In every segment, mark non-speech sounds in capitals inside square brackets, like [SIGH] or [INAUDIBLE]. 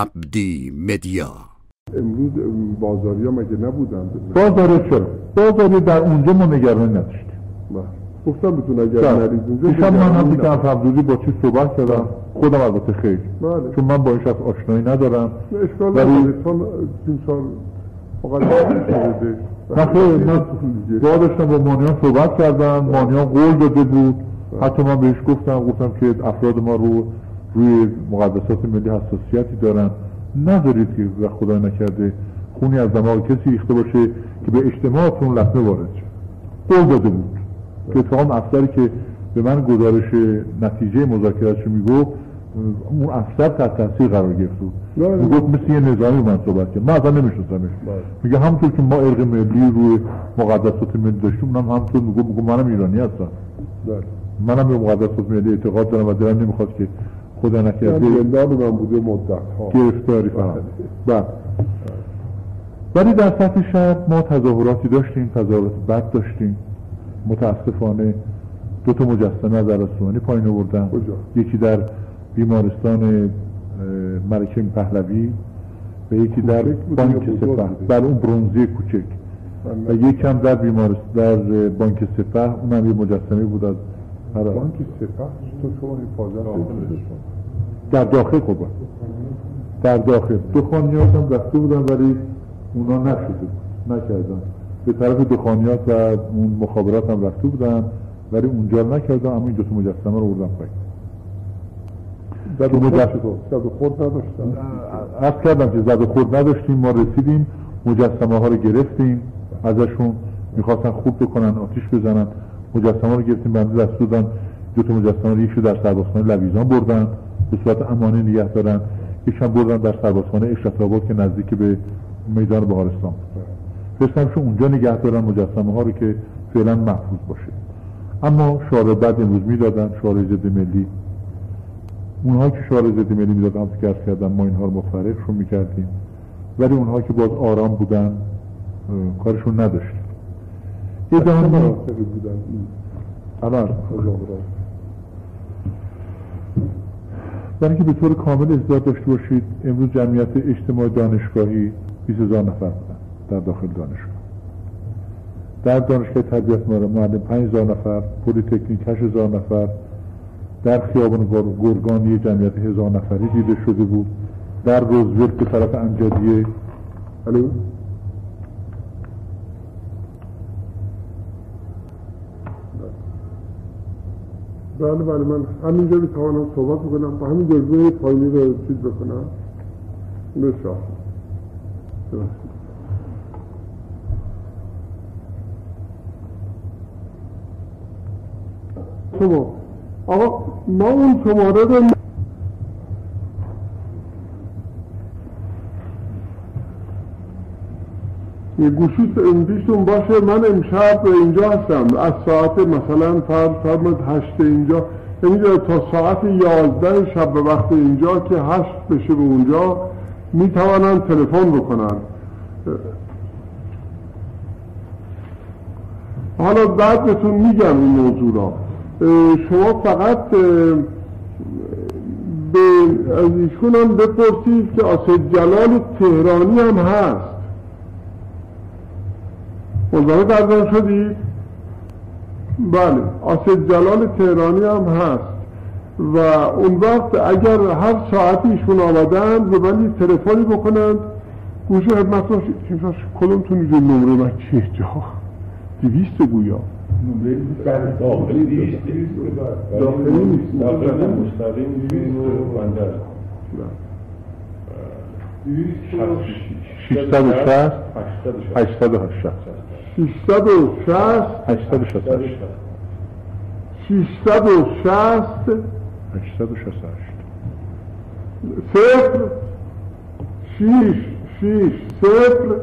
عبدی مدیا. امروز بازاری ها مگه نبودن؟ بازاری چرا؟ بازاری در اونجا ما نگرانی نداشتیم. بله. گفتم بتون اگر بله. نرید اونجا دیشب من هم دیدم نبود. فضولی با چی صحبت کردم. خودم البته خیلی بله. چون من با این شخص آشنایی ندارم. نه، اشکال ولی- نداره. چون تیم سال فقط [COUGHS] شده. من خیلی من با داشتم با مانیان صحبت کردم. مانیان قول داده بود. حتی من بهش گفتم گفتم که افراد ما رو روی مقدسات ملی حساسیتی دارن. نذارید که خدا نکرده خونی از دماغ کسی ریخته باشه که به اجتماعتون لطمه وارد شد قول داده بود. که اتفاقا افسری که به من گزارش نتیجه مذاکراتش می‌گفت اون افسر تحت تاثیر قرار گرفت. بود بله. می‌گفت مثل یه نظامی من صحبت کرد. من اصلا نمیشناسمش میگه همونطور که ما ارق ملی روی مقدسات ملی داشتیم اونم همونطور میگه میگه منم ایرانی هستم. بله. منم به مقدسات ملی اعتقاد دارم و دلم نمی‌خواد که خدا نکرده. زندان من بوده مدت ها گرفتاری کنم. بعد ولی در سطح شهر ما تظاهراتی داشتیم تظاهرات بد داشتیم. متاسفانه دو تا مجسمه از رسوانی پایین آوردن؟ یکی در بیمارستان ملکه پهلوی و یکی در بانک سپه؟ در اون برونزی کوچک. و یکی هم در بیمارستان در بانک سپه. اونم یه مجسمه بود از بانک سپه؟ تو شما حفاظت. در داخل قربان در داخل. دخانیات هم رفته بودن ولی اونا نشده نکردن. به طرف دخانیات و اون مخابرات هم رفته بودن ولی اونجا نکردن. اما این دو تا مجسمه رو بردن پایین. زد و خورد. مجسمه- چطور؟ زد و خورد نداشتن. عرض کردم که زد و خورد نداشتیم. ما رسیدیم. مجسمه ها رو گرفتیم ازشون. می‌خواستن خوب بکنن آتیش بزنن. مجسمه رو گرفتیم. بنده دست دادن. دو تا مجسمه رو در سربازخانه لویزان بردن. به صورت امانه نگه دارن. یکشم بردن در سربازخانه اشرت آباد که نزدیک به میدان بهارستان بود فرستمشون اونجا نگه دارن مجسمه ها رو که فعلا محفوظ باشه. اما شعار بد امروز می‌دادن شعار ضد ملی. اونها که شعار ضد ملی می‌دادن هم که کردم ما اینها رو متفرقشون می‌کردیم. ولی اونها که باز آرام بودن کارشون نداشتیم یه مناطقی بودن؟ الان تظاهرات برای اینکه به طور کامل ازداد داشته باشید امروز جمعیت اجتماع دانشگاهی 20 هزار نفر بودن در داخل دانشگاه. در دانشگاه تربیت معلم 5 هزار نفر پلی تکنیک 8 هزار نفر. در خیابان گور- گرگان یه جمعیت هزار نفری دیده شده بود. در روزولت به طرف امجدیه. الو؟ بله بله من همینجا می‌توانم صحبت بکنم با همین جلوه پایینی رو چیز بکنم. بسیار شما آقا ما اون شماره رو یه گوشی پیشتون باشه من امشب اینجا هستم. از ساعت مثلا فرض فرمود هشت اینجا. یعنی تا ساعت یازده شب به وقت اینجا که هشت بشه به اونجا می‌توانن تلفن بکنن. حالا بعد بهتون میگم این موضوع را. شما فقط به از ایشون هم بپرسید که آسد جلال تهرانی هم هست. مزاحم دردان شدید بله آسد جلال تهرانی هم هست. و اون وقت اگر هر ساعتی ایشون آمدن به من یه تلفنی بکنند. گوشه خدمت رو کدومتون اینجا نمره من چیه جا؟ دویست گویا. داخلی دیست داخلی نیست. داخلی نه مستقیم بیرون و بندر. 660 860 860 660 868 660 868 صفر شیش شیش صفر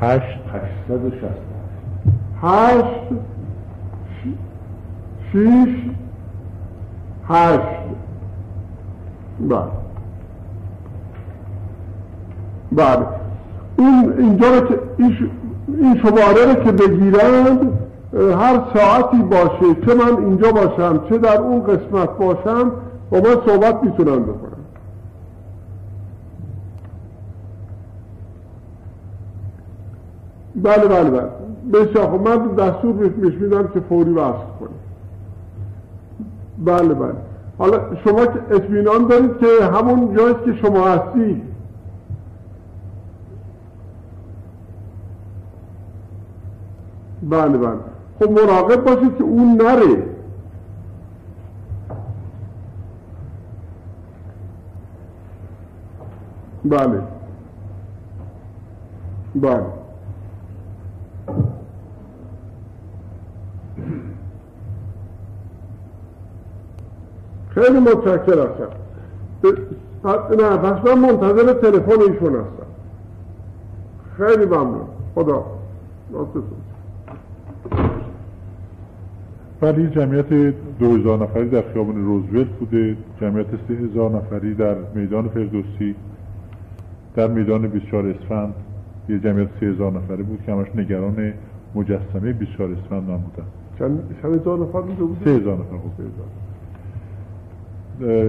هشت 860 هشت ش- شیش هشت بله بله این اینجا رو که این شماره رو که بگیرند هر ساعتی باشه چه من اینجا باشم چه در اون قسمت باشم با من صحبت می‌تونم بکنم بله بله بله. بسیار خب من دستور بهش میدم که فوری وصل کنیم. بله بله. حالا شما که اطمینان دارید که همون جایی که شما هستید. بله بله. خب مراقب باشید که اون نره. بله. بله. خیلی متشکر هستم نه پس من منتظر تلفن ایشون هستم. خیلی ممنون. خدا. ولی جمعیت دو هزار نفری در خیابان روزولت بوده. جمعیت سه هزار نفری در میدان فردوسی در میدان 24 اسفند. یه جمعیت سه هزار نفری بود که همش نگران مجسمه 24 اسفند من بودن چند هزار نفر بود؟ سه هزار نفر بود.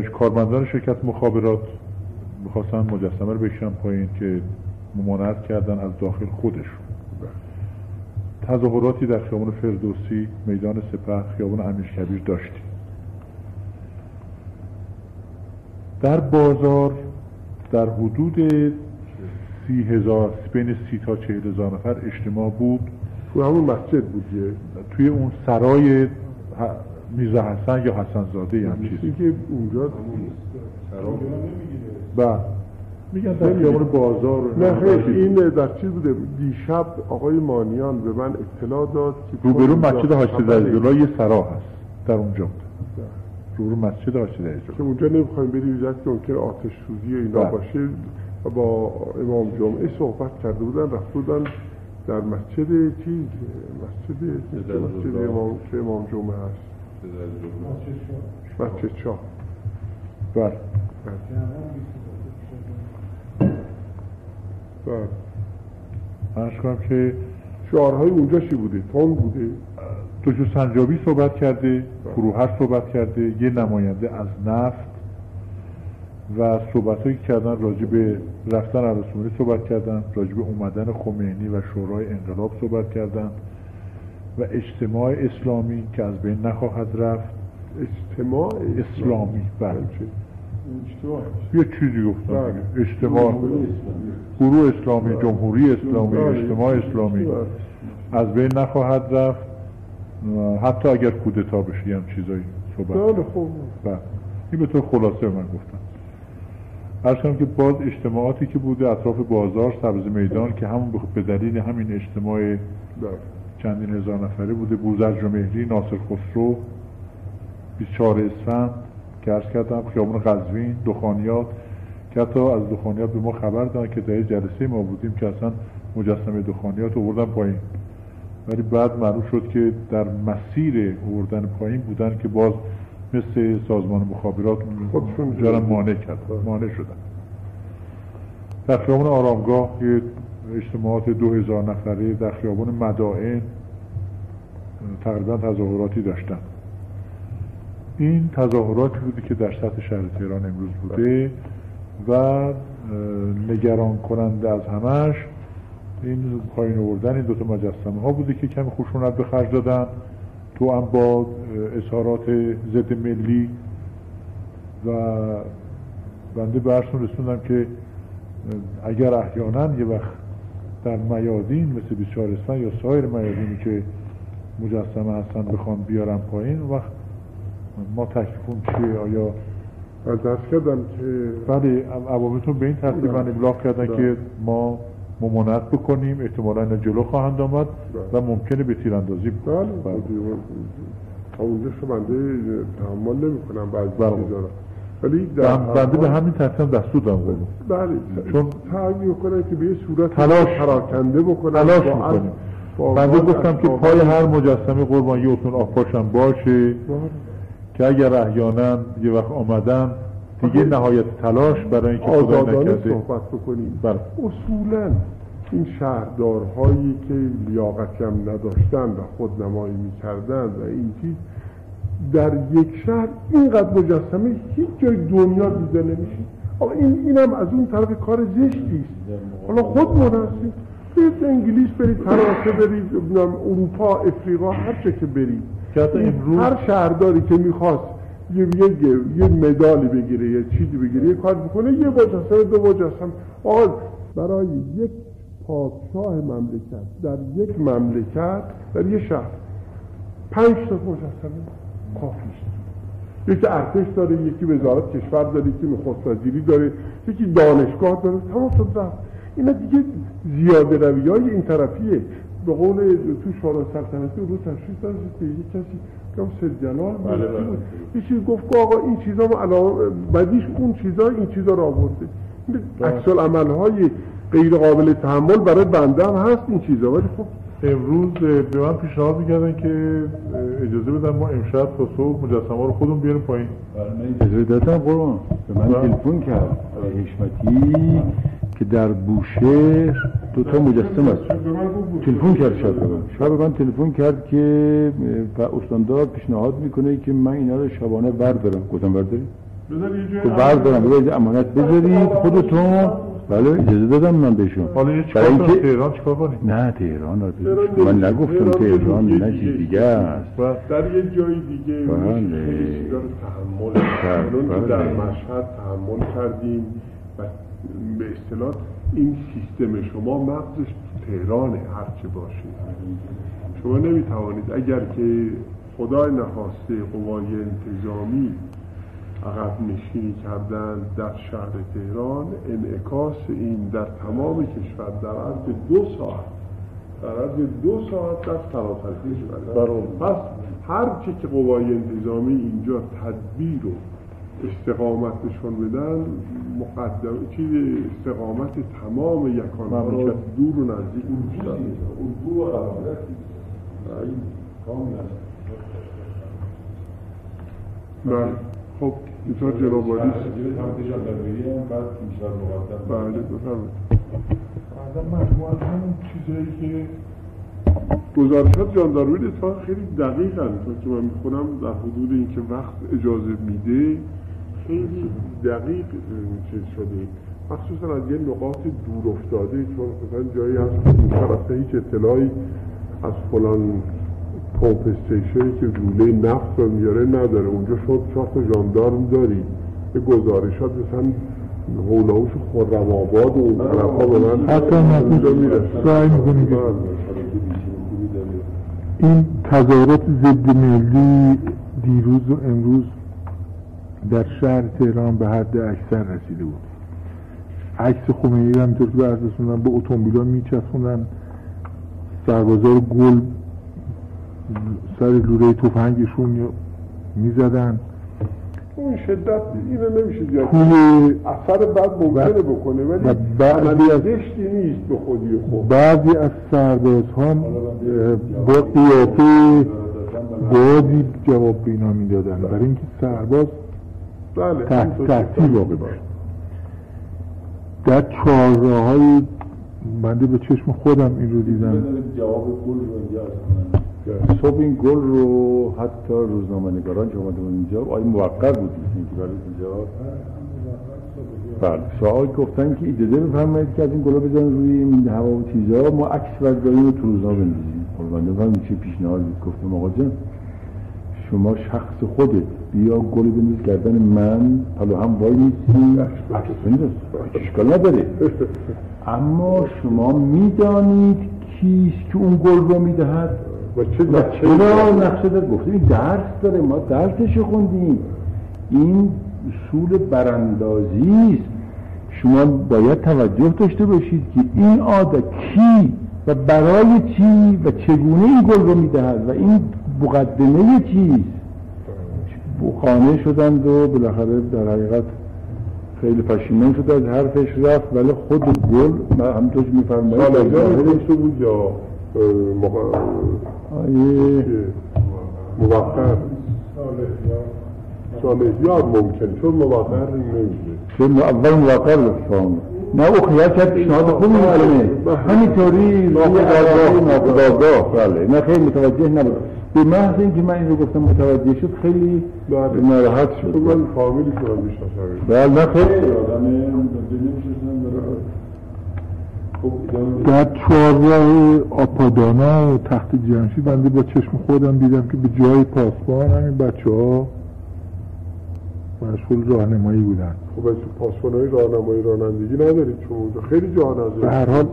کارمندان شرکت مخابرات می‌خواستن مجسمه رو بکشن پایین که ممانعت کردن از داخل خودشون. تظاهراتی در خیابان فردوسی میدان سپه خیابان امیر کبیر داشتیم. در بازار در حدود سی هزار بین سی تا چهل هزار نفر اجتماع بود. تو همون مسجد بود توی اون سرای میرزا حسن یا حسن زاده هم چیزی. که اونجا بله. میگن در خیابان بازار نه خیلی. این در چیز بوده؟ دیشب آقای مانیان به من اطلاع داد که روبرو مسجد حاج در یه سرا هست در اونجا بود روبرو مسجد حاج که اونجا نمی‌خوایم بریم که ممکن آتش سوزی و اینا بله. باشه. و با امام جمعه صحبت کرده بودن رفت بودن در مسجد چیز مسجد مسجد امام که امام جمعه هست؟ مسجد شاه. بله. بله. کنم که شعارهای اونجا چی بوده؟ تون بوده؟ دکتر سنجابی صحبت کرده فروهر صحبت کرده یه نماینده از نفت و صحبت هایی کردن راجع به رفتن عراسمانی صحبت کردن راجع به اومدن خمینی و شورای انقلاب صحبت کردن و اجتماع اسلامی که از بین نخواهد رفت. اجتماع اسلامی. بله. یه چیزی گفتم بله. اجتماع. گروه اسلامی. جمهوری اسلامی بله. اجتماع اسلامی. بله. از بین نخواهد رفت. حتی اگر کودتا بشه هم چیزایی صحبت بله خوب این به طور خلاصه من گفتم. هر که باز اجتماعاتی که بوده اطراف بازار سبز میدان که همون به دلیل همین اجتماع چندین هزار نفره بوده. بوزرج و مهری ناصر خسرو 24 اسفند. که ارز کردم خیابون قزوین دخانیات. که حتی از دخانیات به ما خبر دادن که در جلسه ما بودیم که اصلا مجسمه دخانیات آوردن پایین. ولی بعد معلوم شد که در مسیر آوردن پایین بودن که باز مثل سازمان مخابرات خودشون مانع کرد مانع شدن. در خیابون آرامگاه یه اجتماعات دو هزار نفره در خیابان مدائن تقریبا تظاهراتی داشتن. این تظاهراتی بودی که در سطح شهر تهران امروز بوده و نگران کننده از همش این پایین آوردن این دوتا مجسمه ها بوده که کمی خشونت به خرج دادن. تو هم با اظهارات ضد ملی و بنده برسون رسوندم که اگر احیانا یه وقت در میادین مثل 24 اسفند یا سایر میادینی که مجسمه هستن بخوان بیارن پایین وقت ما تکلیفون چیه؟ آیا دست کردم که بله عوامتون به این ترتیب من ابلاغ کردن بله. که ما ممانعت بکنیم احتمالا اینا جلو خواهند آمد و بله. ممکنه به تیراندازی بله. بله. تا اونجا بنده تحمل نمی کنم بعضی بله. ولی بنده به همین ترتیب دستور دارم بله. چون سعی کنه که به صورت تلاش پراکنده بکنن تلاش می‌کنیم. بنده گفتم که پای هر مجسمه قربانی اتون آفاشم باشه. که اگر احیانا یه وقت آمدن دیگه نهایت تلاش برای اینکه خدا نکرده. صحبت بکنیم. بله. اصولا این شهردارهایی که لیاقتی هم نداشتن و خودنمایی می‌کردن و این چیز در یک شهر اینقدر مجسمه هیچ جای دنیا دیده نمیشه. آقا این اینم از اون طرف کار زشتی است. حالا خود هستیم برید انگلیس برید فرانسه برید اروپا افریقا هر جا که برید. که حتی این امروز- هر شهرداری که می‌خواست یه یه یه مدالی بگیره یه چیزی بگیره یه کار بکنه یه مجسمه دو مجسمه آقا برای یک پادشاه مملکت در یک مملکت در یه شهر پنج تا مجسمه کافیست یکی ارتش داره یکی وزارت کشور داره یکی نخست وزیری داره یکی دانشگاه داره. تمام شد رفت. اینا دیگه زیاده روی های این طرفیه. به قول تو شورای سلطنتی رو تشریف داره که یه کسی گفت سید جلال بله، بله. یه چیزی گفت که آقا این چیزا ما علاوه بعدیش اون چیزا این چیزا رو آورده بله. عکس عمل های غیر قابل تحمل برای بنده هم هست این چیزا ولی خب امروز به من پیشنهاد می‌کردن که اجازه بدن ما امشب تا صبح مجسمه رو خودمون بیاریم پایین اجازه دادم قربان به من بله. تلفن کرد حشمتی که در بوشهر دو تا مجسم است. تلفن کرد شب به من شب من تلفن کرد که استاندار پیشنهاد می‌کنه که من اینا رو شبانه بردارم. گفتم برداری تو بردارم. بذارید امانت بذارید خودتون. بله اجازه دادم من بهشون. حالا برای اینکه تهران چیکار کنیم؟ نه تهران تهران من. نگفتم تهران نه. چیز دیگه است. در یه جای دیگه بله. تحمل بله. در. مشهد تحمل کردیم. به اصطلاح این سیستم شما مغزش تو تهرانه هرچه باشه. شما نمی‌توانید اگر که خدای نخواسته قوای انتظامی عقب نشینی کردن در شهر تهران انعکاس این در تمام کشور در عرض دو ساعت در عرض دو ساعت در سراسر کشور پس هر چی که قوای انتظامی اینجا تدبیر و استقامت نشان بدن مقدم چیز استقامت تمام یکان ها رو. دور و نزدیک اردو و قرارتی کاملا بله. خب اینطور جناب مقدم بله بفرمایید. مجموعه همون چیزایی که گزارشات جاندارمری اتفاقا خیلی دقیق چون که من می‌خونم در حدود اینکه وقت اجازه میده. خیلی دقیق چیز شده. مخصوصا از یه نقاط دور افتاده چون مثلا جایی هست که هیچ اطلاعی از فلان پمپ استیشنی که لوله نفت رو میاره نداره. اونجا شد چهار تا ژاندارم داری. یه گزارشات مثلا هولاوش خرم آباد و اون طرف ها به من حتی اونجا می‌رسه. این تظاهرات ضد ملی دیروز و امروز در شهر تهران به حد اکثر رسیده بود. عکس خمینی رو همینطور که برد رسوندن به اتومبیلا میچسبوندن. سربازا گل سر لوله تفنگشون می‌زدن. اون شدت اینو نمیشه زیاد اثر بعد ممکنه بکنه ولی بعضی از- نیست به خودی خود. بعضی از سربازها با قیافه بازی جواب به اینا می‌دادن. برای اینکه سرباز بله که- واقع باشه. در چهارراه های بنده به چشم خودم این رو دیدم. جواب گل رو صبح این گل رو حتی روزنامه نگاران که بودن اینجا آقای موقر بود که برای اینجا. بله سوال گفتن که اجازه بفرمایید که از این گلا بزنن روی این هوا و چیزا. ما عکس و تو روزنامه بندازیم قربان بفرمایید چه پیشنهاد گفتم آقا جان. شما شخص خودت بیا گل بنداز گردن من حالا هم وای نیستی عکس بنداز اشکال نداره. اما شما می‌دانید کیست که اون گل رو می‌دهد. و چه چرا نقشه دار گفتیم این درس داره ما درسش خوندیم. این اصول براندازی است. شما باید توجه داشته باشید که این عادت کی و برای چی و چگونه این گل رو می‌دهد و این مقدمه چیست خانه شدند و بالاخره در حقیقت خیلی پشیمان شد از حرفش رفت ولی خود گل من همونطور که میفرمایید. بود یا؟ موقر صالحیات ممکن چون موقر نمیشه چون اول موقع لطفا. نه او خیال کرد پیشنهاد خوبی معلومه همینطوری ناخداگاه ناخداگاه بله. نه خیلی متوجه نبود. به محض اینکه من این رو گفتم متوجه شد خیلی بله. ناراحت شد. من فامیلی کنم می‌شناسم بله نه خیلی. خب. در چهارراه آپادانا و تخت جمشید بنده با چشم خودم دیدم که به جای پاسبان همین بچه ها مشغول راهنمایی بودن. خب از پاسبان های راهنمایی رانندگی ندارید چون خیلی جا ندارید به هر حال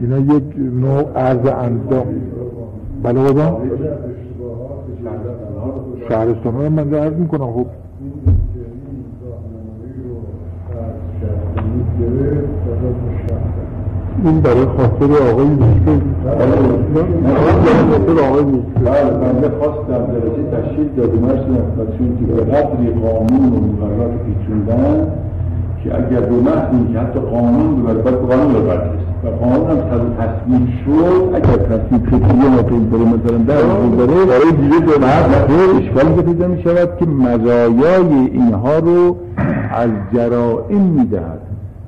اینا یک نوع عرض اندام. بله بابا؟ شهرستان ها رو من عرض می‌کنم خب. این برای خاطر آقای میشه خاطر آقای نیست بله بنده خواستم درجه تشکیل داده نشدم چون که به قدری قانون و مقررات پیچوندن که اگر به محض اینکه حتی قانون ببرد باید قانون ببرد و قانون هم تز- تصویب شد. اگر تصویب شد که یه موقعی داره مثلا در داره برای دیگه به محض اشکالی که پیدا می شود که مزایای اینها رو از جرائم می‌دهد.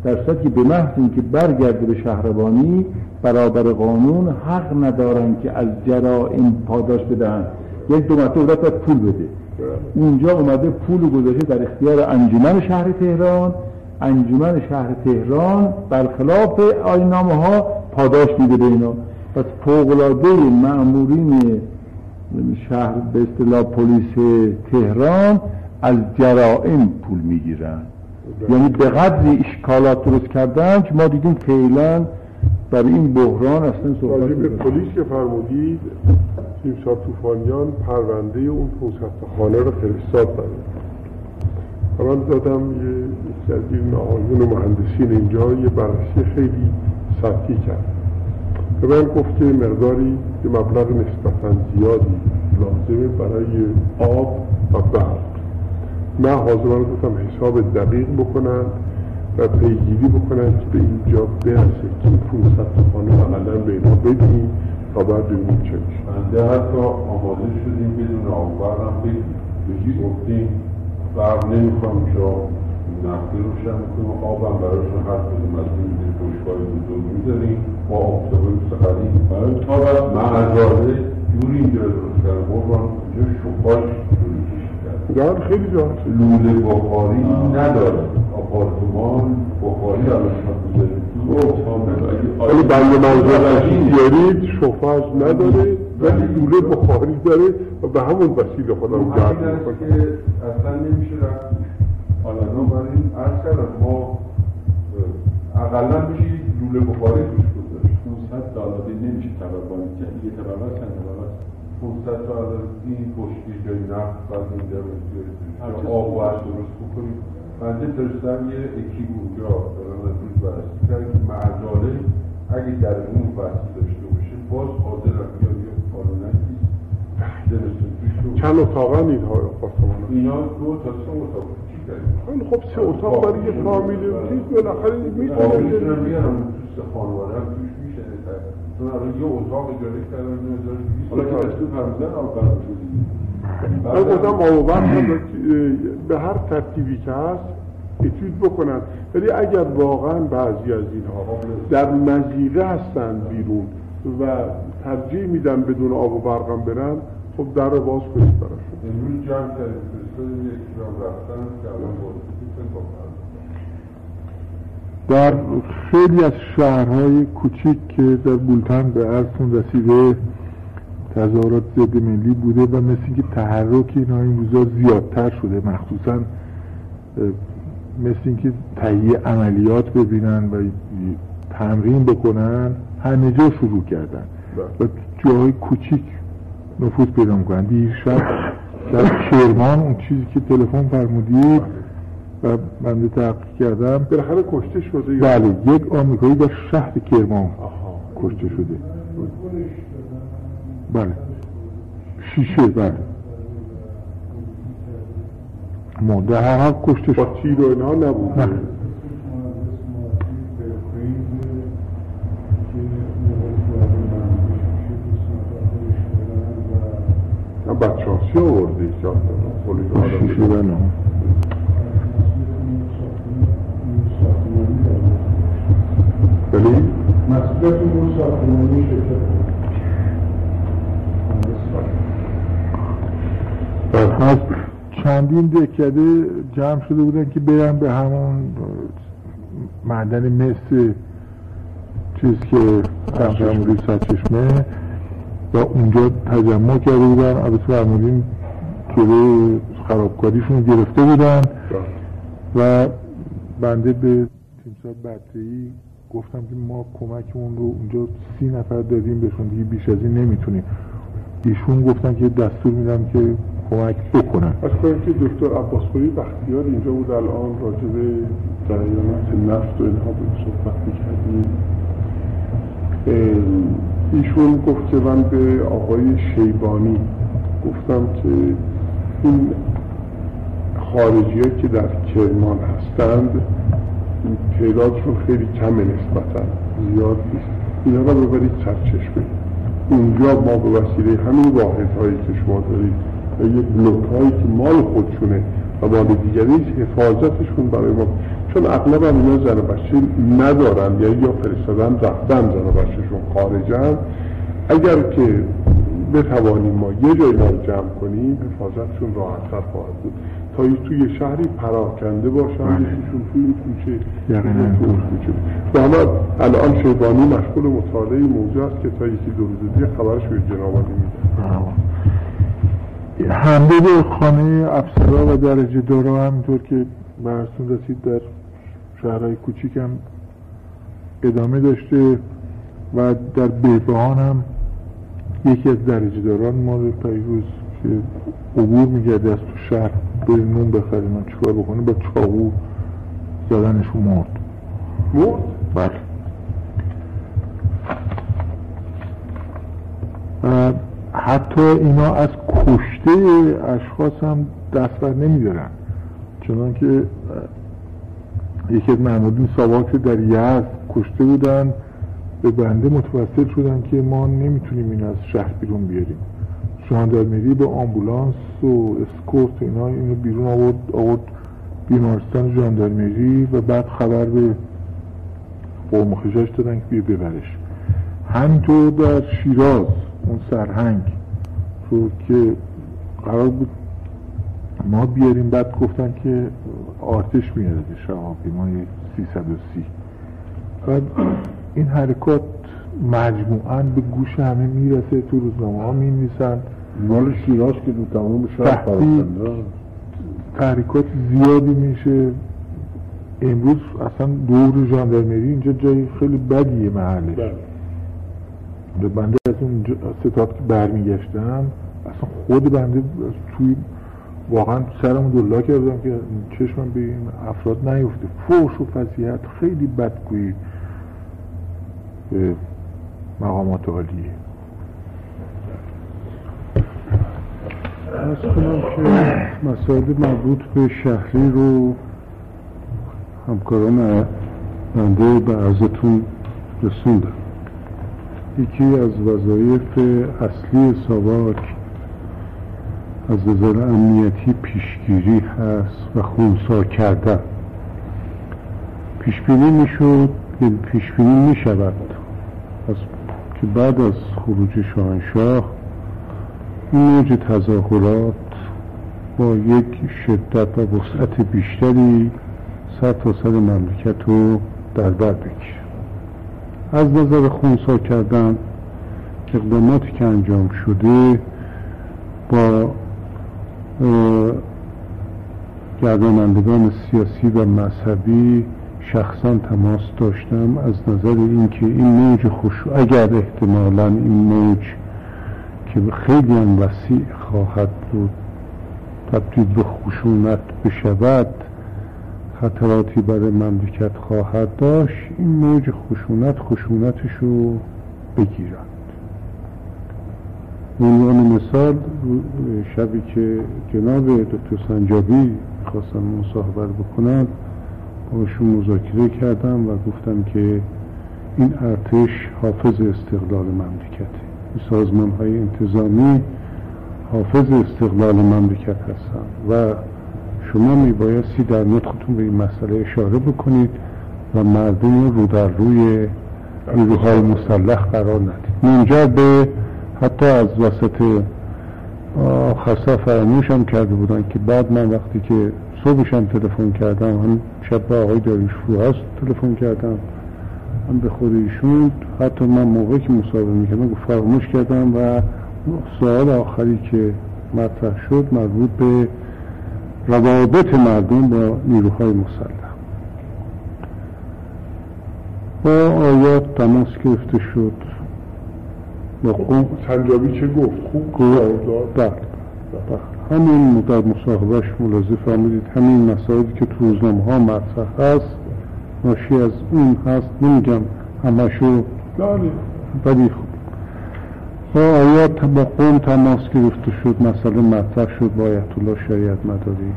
در صورتی که به محض اینکه برگرده به شهربانی برابر قانون حق ندارن که از جرائم پاداش بدهند. یک دو مرتبه باید پول بده. اونجا اومده پول گذاشته در اختیار انجمن شهر تهران. انجمن شهر تهران برخلاف آینامه ها پاداش میده به اینا. پس فوقلاده مأمورین شهر به اصطلاح پلیس تهران از جرائم پول می‌گیرن. یعنی به قدری اشکالات درست کردن که ما دیدیم فعلا برای این بحران اصلا صحبت به. پلیس که فرمودید تیمسار توفانیان پرونده اون 500 خانه رو فرستاد برای من دادم یه از این آقایون و مهندسین اینجا یه بررسی خیلی سطحی کرد. به من گفت که مقداری یه مبلغ نسبتا زیادی لازمه برای آب و برق. من حاضران گفتم حساب دقیق بکنن و پیگیری بکنن که به اینجا برسه که 500 تا خانه بغلا به اینا بدیم تا بعد ببینیم چه میشه. بنده حتی آماده شدیم بدون آبرم بگیم بگی گفتیم برق نمی‌خوام که نفتی روشن می‌کنیم آبم براشون هر کدوم از این بشکای بزرگ می‌ذاریم. با آفتابه سخری برای تا بعد مغزاره جوری اینجا درست کردن قربان اونجا شفاش جوری در خیلی جا لوله بخاری نداره. آپارتمان بخاری می‌ذاریم ولی بند منظور بیارید شفاش نداره ولی لوله بخاری داره و به همون وسیله خودم است می‌کنه. که اصلا نمیشه رفت. حالا بنابراین عرض کردم ما اقلا میشه لوله بخاری توش گذاشت. 500 دلار نمیشه کرد یه طبقه چند طبقه است 500 تا از این پشتی جای نفت بعد اینجا رو بیارید آب و از درست بکنیم. بنده فرستم یه اکیب اونجا دارن از روز بررسی کردن که معزاله اگه در اون فصل داشته باشه باز حاضر هم بیاد یه رو. چند اتاقن این های آپارتمان اینا دو تا سه اتاق. چی کردیم خب سه اتاق برای یه فامیل چیز بالاخره می‌تونم می‌تونه بیارم تو سه خانواده هم توش میشه چون الان یه اتاق اجاره کردن حالا که 1200 دستور فرمودن آب برق آب و برق هم به هر ترتیبی که هست اتود بکنن. ولی اگر واقعا بعضی از اینها در مزیقه هستن بیرون و ترجیح میدن بدون آب و برقم برن خب در رو باز کنید براشون امروز جمع در خیلی از شهرهای کوچیک که در بولتن به عرضتون رسیده تظاهرات ضد ملی بوده و مثل اینکه تحرک اینا این روزا زیادتر شده مخصوصا مثل اینکه تهیه عملیات ببینن و تمرین بکنن همه جا شروع کردن. و جاهای کوچیک نفوذ پیدا می‌کنن. دیشب در کرمان اون چیزی که تلفن فرمودید و بنده تحقیق کردم بالاخره کشته شده بله یک آمریکایی در شهر کرمان. کشته شده. بله. شیشه بله. در هر حال کشته با تیر و اینها نبود. نه. نه بچه آورده دارم پلیس آدم شیشه بله ولی مسئولیت اون ساختمانی شرکت در حال چندین دکده جمع شده بودن که برن به همون معدن مس چیز که فرمولی سرچشمه و اونجا تجمع کرده بودن. البته فرمولین جلوی خرابکاریشون گرفته بودن. و بنده به تیمسار بدری گفتم که ما کمکمون رو اونجا سی نفر دادیم بهشون دیگه بیش از این نمی‌تونیم. ایشون گفتن که دستور میدم که کمک بکنن. از که دکتر عباسپوری بختیار اینجا بود. الان راجع به جریانات نفت و اینها بود صحبت می‌کردیم. ایشون گفت که من به آقای شیبانی گفتم که این خارجی که در کرمان هستند تعدادشون خیلی کم نسبتا. زیاد نیست. اینا رو ببرید سرچشمه. اونجا ما به وسیله همین واحد هایی که شما دارید و یک بلوک هایی که مال خودشونه و مال دیگری حفاظتشون برای ما. چون اغلب هم اینا زن بچه ندارن یا یا فرستادن رفتن زن و بچهشون خارجن. اگر که بتوانیم ما یه جای رو جمع کنیم حفاظتشون راحتتر خواهد بود. تا توی شهری پراکنده باشن بله. یکیشون توی این کوچه کوچه. و همه الان شیبانی مشغول مطالعه موضوع است که تا یکی دو روز دیگه خبرش به جنابالی میده حمله به خانه افسرا و درجه دارا همینطور که برسون رسید در شهرهای کوچیک هم ادامه داشته و در بهبهان هم یکی از درجه داران ما رو پیروز که عبور میگرده از تو شهر به نون بخره من چیکار بکنه با چاقو زدنشو مرد مرد؟ بله حتی اینا از کشته اشخاص هم دست بر نمیدارن. چنان که یکی از محمودین ساواک در یزد کشته بودن به بنده متوسل شدن که ما نمی‌تونیم این از شهر بیرون بیاریم. ژاندارمری به آمبولانس و اسکورت اینا اینو بیرون آورد آورد بیمارستان ژاندارمری و بعد خبر به قوم دادن که بیا ببرش. همینطور در شیراز اون سرهنگ رو که قرار بود ما بیاریم بعد گفتن که آتش میاد شهابیمای 330 بعد این حرکات مجموعا به گوش همه می‌رسه تو روزنامه ها می‌نویسن. مال شیراز که دو تمام شهر تحریکات زیادی میشه. امروز اصلا دور ژاندارمری اینجا جای خیلی بدیه محلش. بله. بنده از اون ستاد که برمیگشتم. اصلا خود بنده از توی واقعا سرمو دلا کردم که چشمم به این افراد نیفته. فوش و فضیحت خیلی بدگویی به مقامات عالیه. ارز کنم که مسائل مربوط به شهری رو همکاران بنده به عرضتون رسوندم. یکی از وظایف اصلی ساواک از نظر امنیتی پیشگیری هست و خونسا کردن. پیشبینی می‌شد یعنی پیشبینی می‌شود. از که بعد از خروج شاهنشاه این موج تظاهرات با یک شدت و وسعت بیشتری سر تا سر مملکت رو در بر بگیره از نظر خونسا کردن اقداماتی که انجام شده با گردانندگان سیاسی و مذهبی شخصا تماس داشتم از نظر اینکه این موج خوش اگر احتمالا این موج که خیلی هم وسیع خواهد بود تبدیل به خشونت بشود خطراتی برای مملکت خواهد داشت این موج خشونت خشونتش رو بگیرند عنوان مثال شبی که جناب دکتر سنجابی خواستم مصاحبه بکنم باشون مذاکره کردم و گفتم که این ارتش حافظ استقلال مملکته. این سازمان های انتظامی حافظ استقلال مملکت هستند و شما میبایستی در نطقتون به این مسئله اشاره بکنید و مردم رو در روی نیروهای مسلح قرار ندید. منجر به حتی از وسط فراموش هم کرده بودن که بعد من وقتی که صبحش هم تلفن کردم هم شب به آقای داریوش فروهاست تلفن کردم هم به خود ایشون حتی من موقعی که مصاحبه می‌کردم فراموش کردم و سوال آخری که مطرح شد مربوط به روابط مردم با نیروهای مسلح. با آیات تماس گرفته شد. با قوم سنجابی چه گفت؟ خوب گفت. بله. همین در مصاحبهش ملاحظه فرمودید. همین مسائلی که تو روزنامه ها مطرح هست ناشی از اون هست. نمیگم همشو بله. ولی خوب با آیات با قوم تماس گرفته شد؟ مسئله مطرح شد با آیت الله شریعت مداری.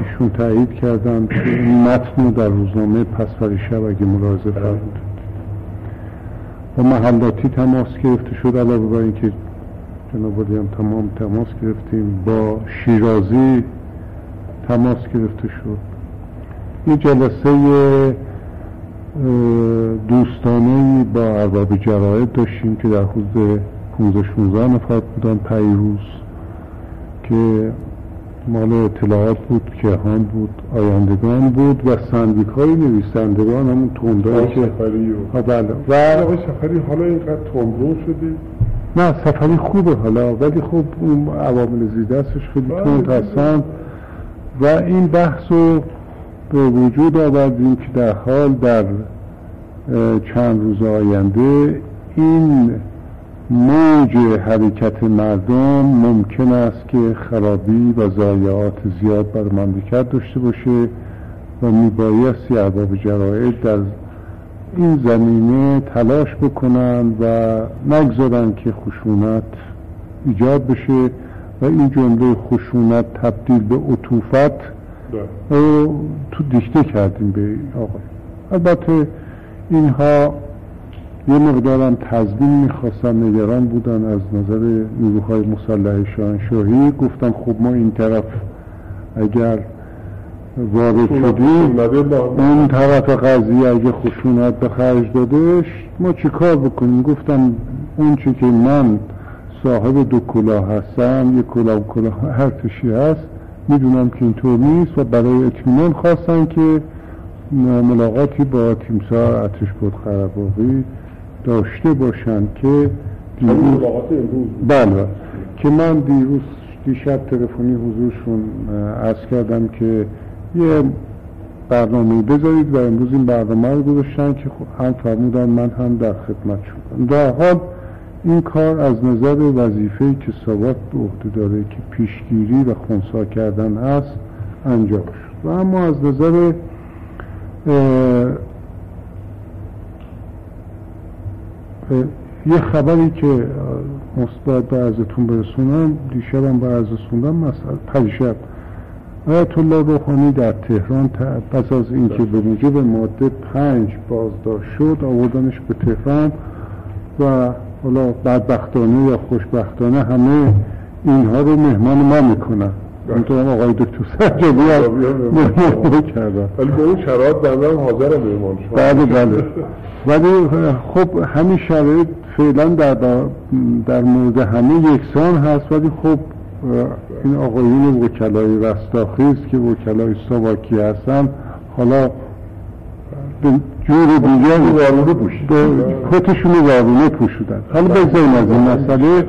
ایشون تایید کردن که این متن در روزنامه پس شب اگه ملاحظه فرمودید. با محلاتی تماس گرفته شد علاوه بر اینکه جناب هم تمام تماس گرفتیم با شیرازی تماس گرفته شد. یه جلسه دوستانه با ارباب جراید داشتیم که در حدود 15 16 نفر بودن پیروز که مال اطلاعات بود کهان بود آیندگان بود و سندیک های نویسندگان همون تندایی که سفری و بله. و آقای سفری حالا اینقدر تندرو شده نه سفری خوبه حالا ولی خب اون عوامل زیدستش خیلی بله، تند هستن و این بحث رو به وجود آوردیم که در حال در چند روز آینده این موج حرکت مردم ممکن است که خرابی و ضایعات زیاد بر مملکت داشته باشه و میبایستی ارباب جرائد در این زمینه تلاش بکنن و نگذارن که خشونت ایجاد بشه و این جمله خشونت تبدیل به عطوفت بله. تو دیشته کردیم به آقای. البته اینها یه مقدارم تضمین می‌خواستن نگران بودن از نظر نیروهای مسلح شاهنشاهی. گفتم خب ما این طرف اگر وارد شدیم اون طرف قضیه اگه خشونت به خرج دادش ما چی کار بکنیم؟ گفتم اون چی که من صاحب دو کلاه هستم یه کلاه کلاه هر تشی هست می‌دونم که اینطور نیست و برای اطمینان خواستن که ملاقاتی با تیمسار اتش بود خرباقی داشته باشن که دیروز بله. که من دیروز دیشب تلفنی حضورشون عرض کردم که یه برنامه بذارید و امروز این برنامه رو گذاشتن که خب هم فرمودن من هم در خدمت شدم در حال این کار از نظر وظیفه که ثابت به عهده داره که پیشگیری و خونسا کردن هست انجام شد. و اما از نظر یه خبری که مثبت به ازتون برسونم دیشبم به از رسوندم مثلا پریشب. آیت الله روحانی در تهران پس از اینکه به موجب ماده پنج بازداشت شد آوردنش به تهران و حالا بدبختانه یا خوشبختانه همه اینها رو مهمان ما می‌کنن. اونطور هم آقای دکتر سرجابی مهمان کردن ولی به اون شرایط بنده هم حاضر مهمان شما. بله بله. [LAUGHS] ولی خب همین شرایط فعلا در, در مورد همه یکسان هست. ولی خب این آقایون وکلای رستاخیز که وکلای ساواکی هستن حالا جور دیگه وارونه پوشید کتشون وارونه پوشیدن. حالا بگذاریم از این مسئله.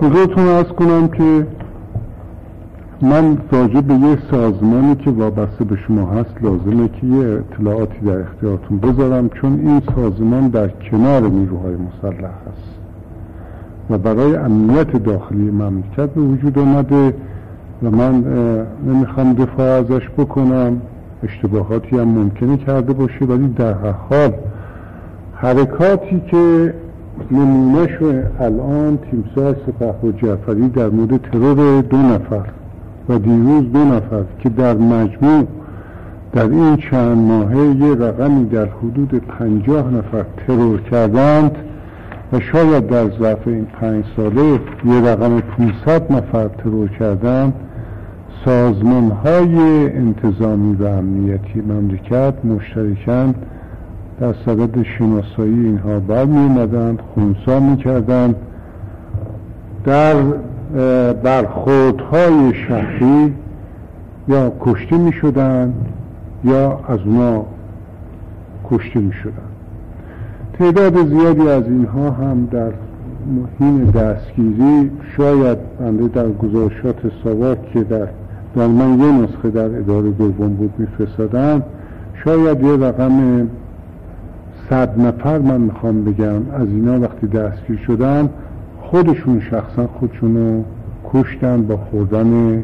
حضورتون از کنم که من راجع به یه سازمانی که وابسته به شما هست لازمه که یه اطلاعاتی در اختیارتون بذارم چون این سازمان در کنار نیروهای مسلح هست و برای امنیت داخلی مملکت به وجود آمده و من نمی‌خوام دفاع ازش بکنم. اشتباهاتی هم ممکنه کرده باشه ولی در حال حرکاتی که نمونهش الان تیمسار سپه و جعفری در مورد ترور دو نفر و دیروز دو نفر که در مجموع در این چند ماهه یه رقمی در حدود پنجاه نفر ترور کردند و شاید در ظرف این پنج ساله یه رقم 500 نفر ترور کردند سازمان های انتظامی و امنیتی مملکت مشترکند در صدد شناسایی اینها برمی اومدند خونسا می کردند در برخوردهای شهری یا کشته می شدند یا از اونا کشته می شدن تعداد زیادی از اینها هم در حین دستگیری شاید بنده در گزارشات ساواک که در در من یه نسخه در اداره دوم بود میفرستادن شاید یه رقم صد نفر من می‌خوام بگم. از اینا وقتی دستگیر شدن خودشون شخصا خودشون رو کشتن با خوردن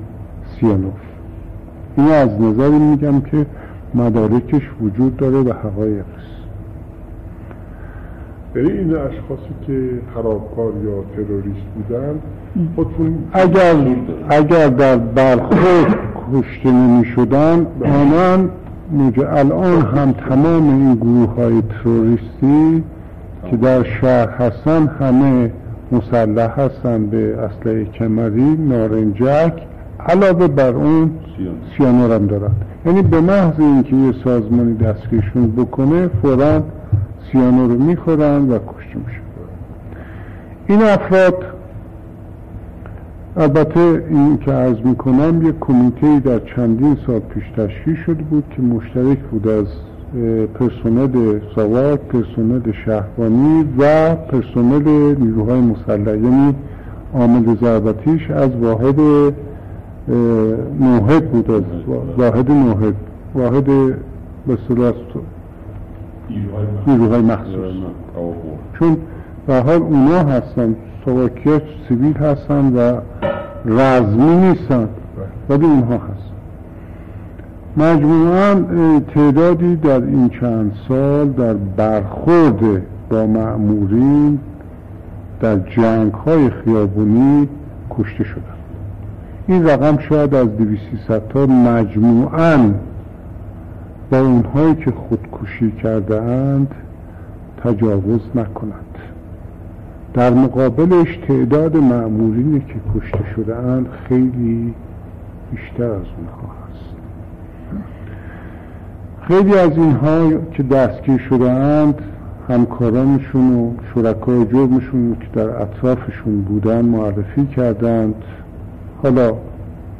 سیانوف. این از نظری میگم که مدارکش وجود داره و حقایق یعنی این اشخاصی که خرابکار یا تروریست بودن خودشون اگر اگر در برخورد کشته نمی شدن آنان الان هم تمام این گروه های تروریستی که در شهر هستن همه مسلح هستن به اسلحه کمری نارنجک علاوه بر اون سیانور. هم دارن. یعنی به محض اینکه یه سازمانی دستگیرشون بکنه فورا سیانو رو می‌خورن و کشته میشن این افراد البته این که عرض می‌کنم یک کمیته در چندین سال پیش تشکیل شده بود که مشترک بود از پرسنل ساواک، پرسنل شهربانی و پرسنل نیروهای مسلح یعنی عامل ضربتیش از واحد نوهد بود از واحد نوهد واحد به نیروهای مخصوص. چون به حال اونا هستن سواکیت سیویل هستن و رزمی نیستن. ولی اینها هست مجموعا تعدادی در این چند سال در برخورد با معمورین در جنگ های خیابونی کشته شدن. این رقم شاید از دویسی تا مجموعا با اونهایی که خودکشی کرده اند تجاوز نکنند. در مقابلش تعداد معمولینی که کشته شده اند خیلی بیشتر از اونها هست. خیلی از اینها که دستگیر شده اند همکارانشون و شرکای جرمشون که در اطرافشون بودن معرفی کردند. حالا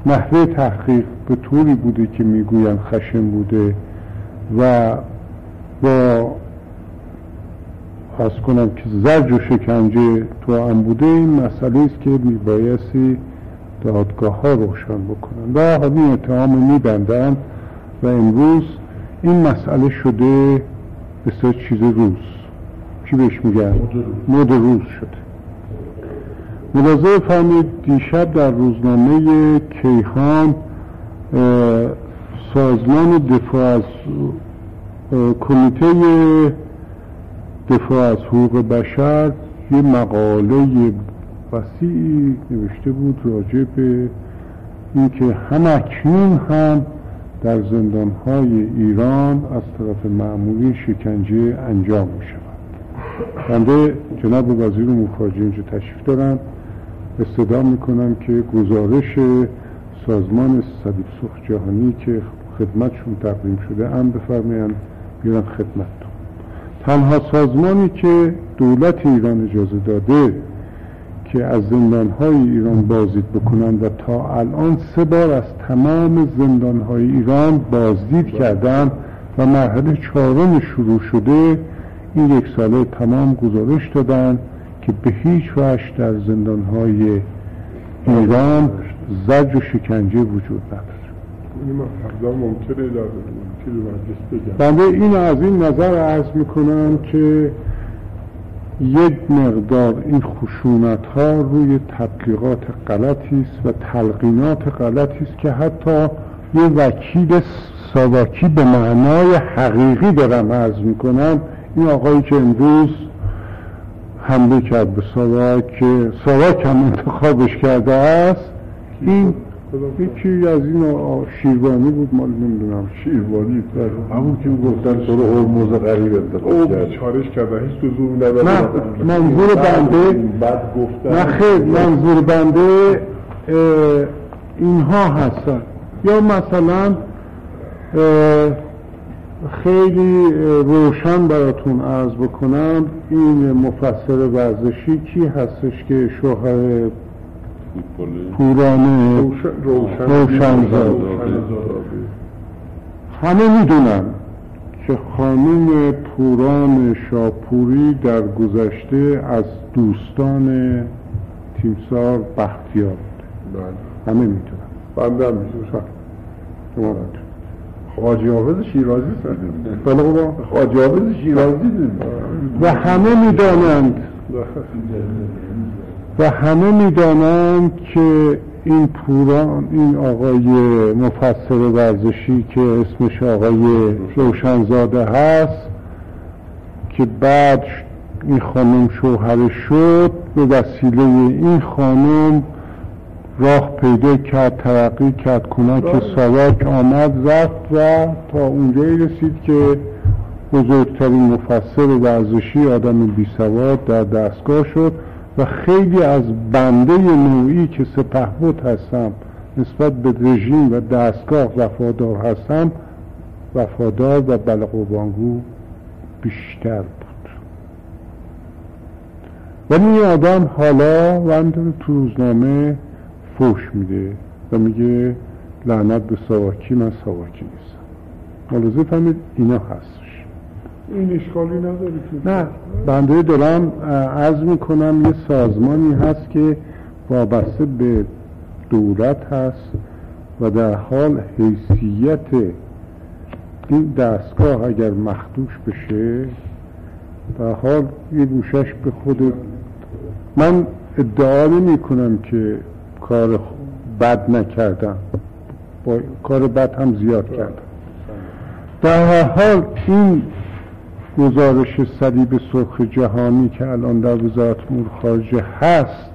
نحوه تحقیق به طوری بوده که می‌گویند خشم بوده. و با از کنم که زرج و شکنجه تو هم بوده این مسئله است که میبایستی دادگاه ها روشن بکنن. و همین اتهام میبندن و امروز این مسئله شده به چیز روز. چی بهش میگن؟ مد روز. شده. ملاحظه فهمید دیشب در روزنامه کیهان سازمان دفاع از کمیته دفاع از حقوق بشر یه مقاله وسیعی نوشته بود راجع به اینکه هم اکنون هم در زندان های ایران از طرف معمولی شکنجه انجام می شود بنده جناب وزیر مخارجه اینجا تشریف دارم استدا می‌کنم که گزارش سازمان صدیب سخ جهانی که خدمتشون تقدیم شده هم بفرمایند بیارن خدمت تنها سازمانی که دولت ایران اجازه داده که از زندانهای ایران بازدید بکنند و تا الان سه بار از تمام زندانهای ایران بازدید کردن و مرحله چهارم شروع شده این یک ساله تمام گزارش دادن که به هیچ وجه در زندانهای ایران زج و شکنجه وجود نداره بنده این از این نظر عرض می‌کنم که یک مقدار این خشونت ها روی تبلیغات غلطی است و تلقینات غلطی است که حتی یه وکیل ساواکی به معنای حقیقی دارم عرض می‌کنم. این آقایی که امروز حمله کرد به ساواک ساواک هم انتخابش کرده است. این یکی از این شیروانی بود مال نمی‌دونم شیروانی همون که گفتن تو رو هرموز غریب انتخاب کرد. چارش کرده هیچ لزومی نداره نه منظور بنده. بعد گفتن نه خیر منظور بنده اینها هستن. یا مثلا خیلی روشن براتون عرض بکنم این مفسر ورزشی کی هستش که شوهر پورانه روشن همه می‌دونن که خانوم پوران شاپوری در گذشته از دوستان تیمسار بختیار بوده. بله. همه می‌تونم بنده هم می‌دونم. شما خواجه حافظ شیرازی بله بابا. خواجه حافظ شیرازی و همه می‌دانند. و همه می‌دانند که این پوران این آقای مفسر ورزشی که اسمش آقای روشنزاده هست که بعد این خانم شوهر شد به وسیله این خانم راه پیدا کرد ترقی کرد کنک ساواک آمد رفت و تا اونجایی رسید که بزرگترین مفسر ورزشی آدم بی سواد در دستگاه شد. و خیلی از بنده نوعی که سپهبد هستم نسبت به رژیم و دستگاه وفادار هستم وفادار و بلقوبانگو بیشتر بود. ولی این آدم حالا و تو روزنامه فوش میده و میگه لعنت به ساواکی من ساواکی نیستم. ملاحظه فهمید اینا هستش این اشکالی نداره که. نه بنده دارم عرض می‌کنم یه سازمانی هست که وابسته به دولت هست و در حال حیثیت این دستگاه اگر مخدوش بشه در حال یه گوشش به خود من ادعا نمی کنم که کار بد نکردم. با کار بد هم زیاد کردم. در حال این گزارش صلیب سرخ جهانی که الان در وزارت امور خارجه هست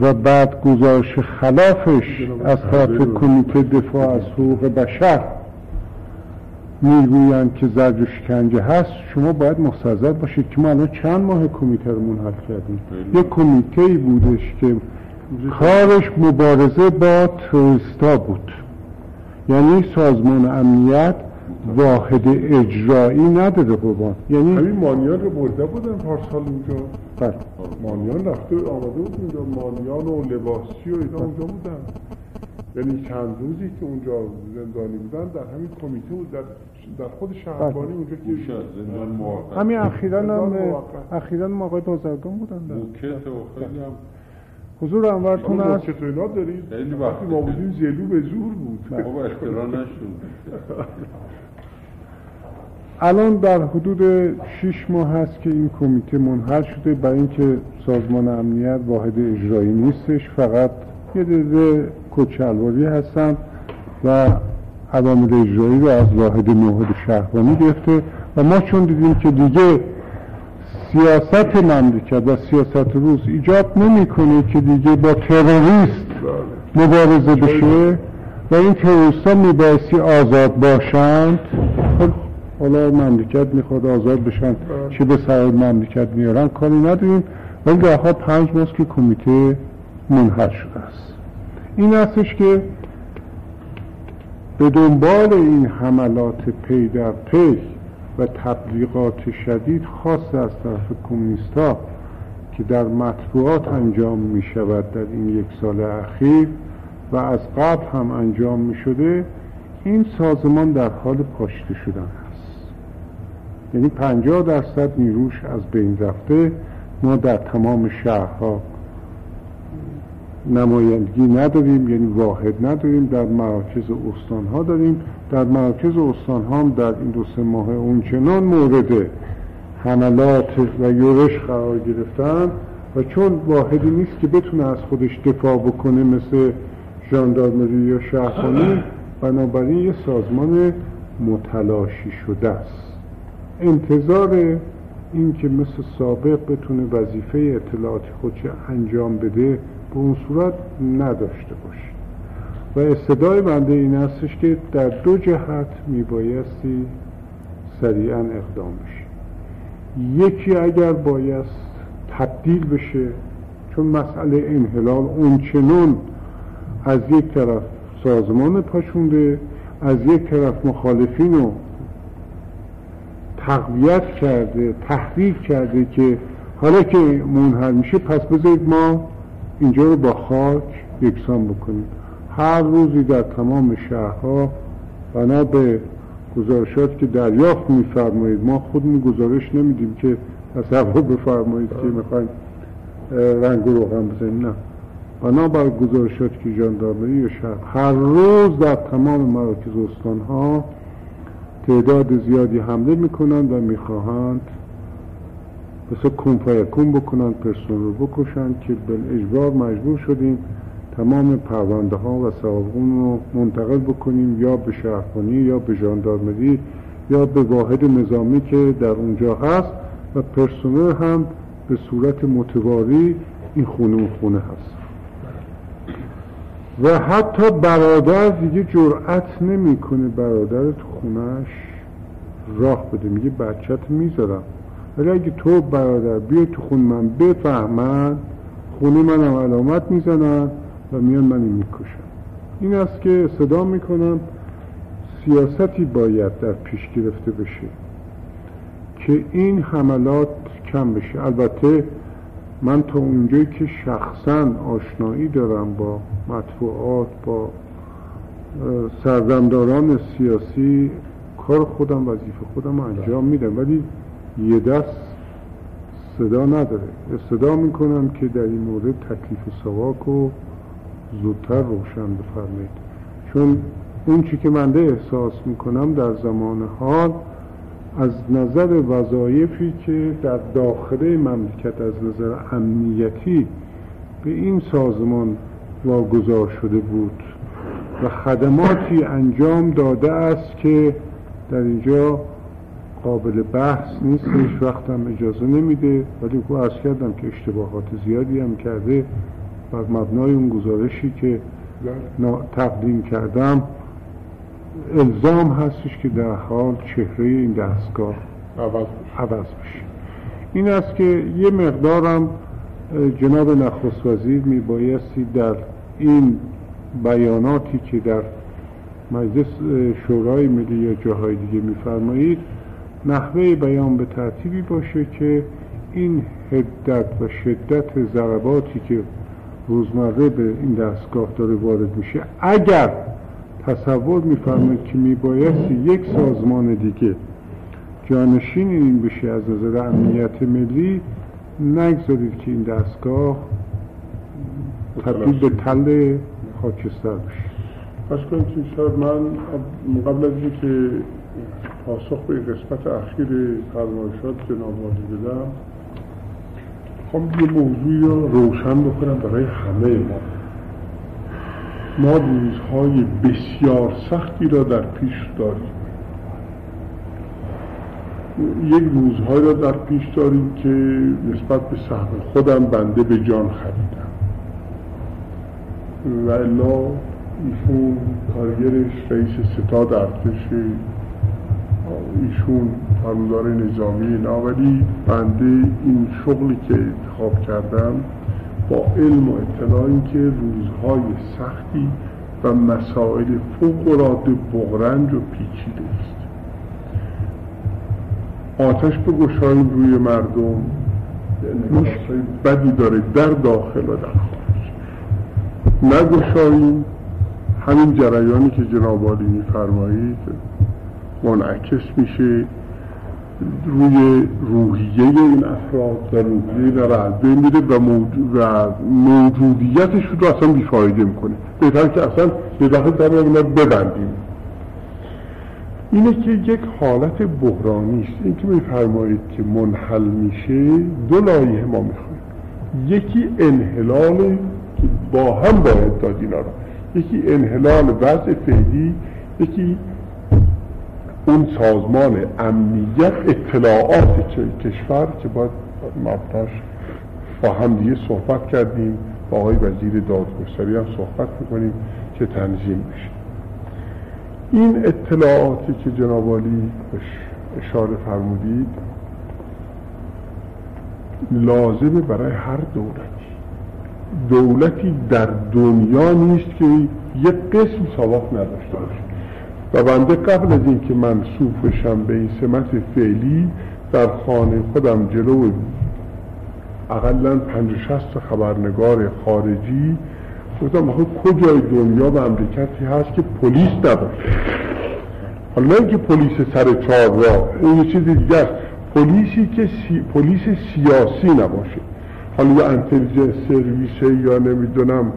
و بعد گزارش خلافش از طرف کمیته دفاع از حقوق بشر می‌گویند که زرج و شکنجه هست شما باید مستحضر باشید که ما الان چند ماه کمیته رو منحل کردیم؟ یک کمیته ای بودش که کارش مبارزه با تروریستا بود یعنی سازمان امنیت واحد اجرایی نداره قربان یعنی همین مانیان رو برده بودن پارسال اونجا. بله. مانیان رفته آمده بود اونجا. مانیان و لباسی و اینا اونجا بودن. یعنی چند روزی که اونجا زندانی بودن در همین کمیته بود. در, در خود شهربانی اونجا که زندان موقت همین اخیرا هم. اخیرا هم آقای بازرگان بودن در- موکت و خیلی هم حضور انورتون هست؟ که تو اینا دارید؟ خیلی وقتی وقت ما بودیم زلو به زور بود. خب اختراع نشد الان در حدود شیش ماه هست که این کمیته منحل شده برای اینکه سازمان امنیت واحد اجرایی نیستش فقط یه دیده کچلواری هستن و عوامل اجرایی رو از واحد موحد شهربانی گرفته و ما چون دیدیم که دیگه سیاست مملکت و سیاست روز ایجاب نمی‌کنه که دیگه با تروریست مبارزه بشه و این تروریست ها میبایستی آزاد باشند حالا مملکت می‌خواد آزاد بشن. چه به سر مملکت میارن؟ کاری نداریم. ولی در حال پنج ماهست که کمیته منحل شده است. این هستش که به دنبال این حملات پی در پی و تبلیغات شدید خاص از طرف کمونیست ها که در مطبوعات انجام می شود در این یک سال اخیر و از قبل هم انجام می شده این سازمان در حال پاشته شدن یعنی پنجاه درصد نیروش از بین رفته. ما در تمام شهرها نمایندگی نداریم یعنی واحد نداریم. در مراکز استان ها داریم. در مراکز استان ها هم در این دو سه ماه اونچنان مورد حملات و یورش قرار گرفتن و چون واحدی نیست که بتونه از خودش دفاع بکنه مثل ژاندارمری یا شهرخانی بنابراین یه سازمان متلاشی شده است. انتظار این که مثل سابق بتونه وظیفه اطلاعاتی خودش انجام بده به اون صورت نداشته باشید و استدای بنده این هستش که در دو جهت میبایستی سریعا اقدام بشه یکی اگر بایست تبدیل بشه چون مسئله انحلال اونچنان از یک طرف سازمان پاشونده از یک طرف مخالفین رو تقویت کرده تحریک کرده که حالا که منحل میشه پس بذارید ما اینجا رو با خاک یکسان بکنیم. هر روزی در تمام شهرها بنا به گزارشات که دریافت میفرمایید ما خودمون گزارش نمیدیم که تصور بفرمایید که می‌خوایم رنگ و روغن بزنیم. نه. بنابر گزارشات که جاندارمری یا شهر. هر روز در تمام مراکز استان ها تعداد زیادی حمله می‌کنند و می‌خواهند مثل کنفایکون بکنند پرسون رو بکشند که به اجبار مجبور شدیم تمام پرونده ها و سوابقون رو منتقل بکنیم یا به شهرخانی یا به ژاندارمری یا به واحد نظامی که در اونجا هست و پرسنل هم به صورت متواری این خونه و خونه هست. و حتی برادر دیگه جرأت نمی‌کنه برادر تو خونش راه بده. میگه بچت می‌ذارم. ولی اگه تو برادر بیای تو خون من بفهمن خونه منم علامت می‌زنن و میان منی می‌کشن. این است که صدا می‌کنم سیاستی باید در پیش گرفته بشه که این حملات کم بشه. البته من تا اونجایی که شخصا آشنایی دارم با مطبوعات با سرزمداران سیاسی کار خودم وظیفه خودم انجام میدم. ولی یه دست صدا نداره. صدا می‌کنم که در این مورد تکلیف سواک رو زودتر روشن بفرمایید. چون اون چی که منده احساس می‌کنم در زمان حال از نظر وظایفی که در داخل مملکت از نظر امنیتی به این سازمان واگذار شده بود و خدماتی انجام داده است که در اینجا قابل بحث نیست هیچ وقت هم اجازه نمیده. ولی او از کردم که اشتباهات زیادی هم کرده بر مبنای اون گزارشی که تقدیم کردم. الزام هستش که در حال چهره این دستگاه عوض بشه. این است که یه مقدارم جناب نخست وزیر می بایستی در این بیاناتی که در مجلس شورای ملی یا جاهای دیگه میفرمایید نحوه بیان به ترتیبی باشه که این هدت و شدت ضرباتی که روزمره به این دستگاه داره وارد میشه اگر تصور میفرمایید که میبایستی یک سازمان دیگه جانشین این بشه از نظر امنیت ملی نگذارید که این دستگاه تبدیل به تل خاکستر بشه. پس کنید شاید من قبل از اینکه پاسخ به قسمت اخیر فرمایشات جناب عالی بدم خب یه موضوعی رو روشن بکنم برای همه ما. ما روزهای بسیار سختی را در پیش داریم. یک روزهایی را در پیش داریم که نسبت به سهم خودم بنده به جان خریدم. و الا ایشون کارگرش رئیس ستاد ارتش ایشون فرماندار نظامی ناولی بنده این شغلی که انتخاب کردم با علم و اطلاعی که روزهای سختی و مسائل فوق بغرنج و پیچیده است. آتش به گشاییم روی مردم. بدی داره در داخل و در خارج. نگشاییم. همین جریانی که جناب عالی میفرمایید منعکس میشه. روی روحیه این افراد و روحیه در رعبه میره و, و موجودیتش رو اصلا بیفایده می‌کنه. بهتر که اصلا به دفعه در ببندیم. اینه که یک حالت بحرانی است. این که میفرمایید که منحل میشه دو لایه ما می‌خوایم. یکی انحلال که با هم باید داد اینا یکی انحلال وضع فعلی یکی اون سازمان امنیت اطلاعات کشور که باید مبناش با هم دیگه صحبت کردیم. با آقای وزیر دادگستری هم صحبت می‌کنیم که تنظیم بشه. این اطلاعاتی که جناب عالی اشاره فرمودید لازمه برای هر دولتی. دولتی در دنیا نیست که یک قسم سواق نداشته باشه. و بنده قبل از اینکه منصوب بشم به این سمت فعلی در خانه خودم جلو اقلا پنج شست خبرنگار خارجی گفتم آخه کجای دنیا و امریکتی هست که پلیس نداره حالا نه اینکه پلیس سر چهار راه اون یه چیز دیگه است. پلیسی که سی... پلیس سیاسی نباشه. حالا یا انتلیجنس سرویسه یا نمی‌دونم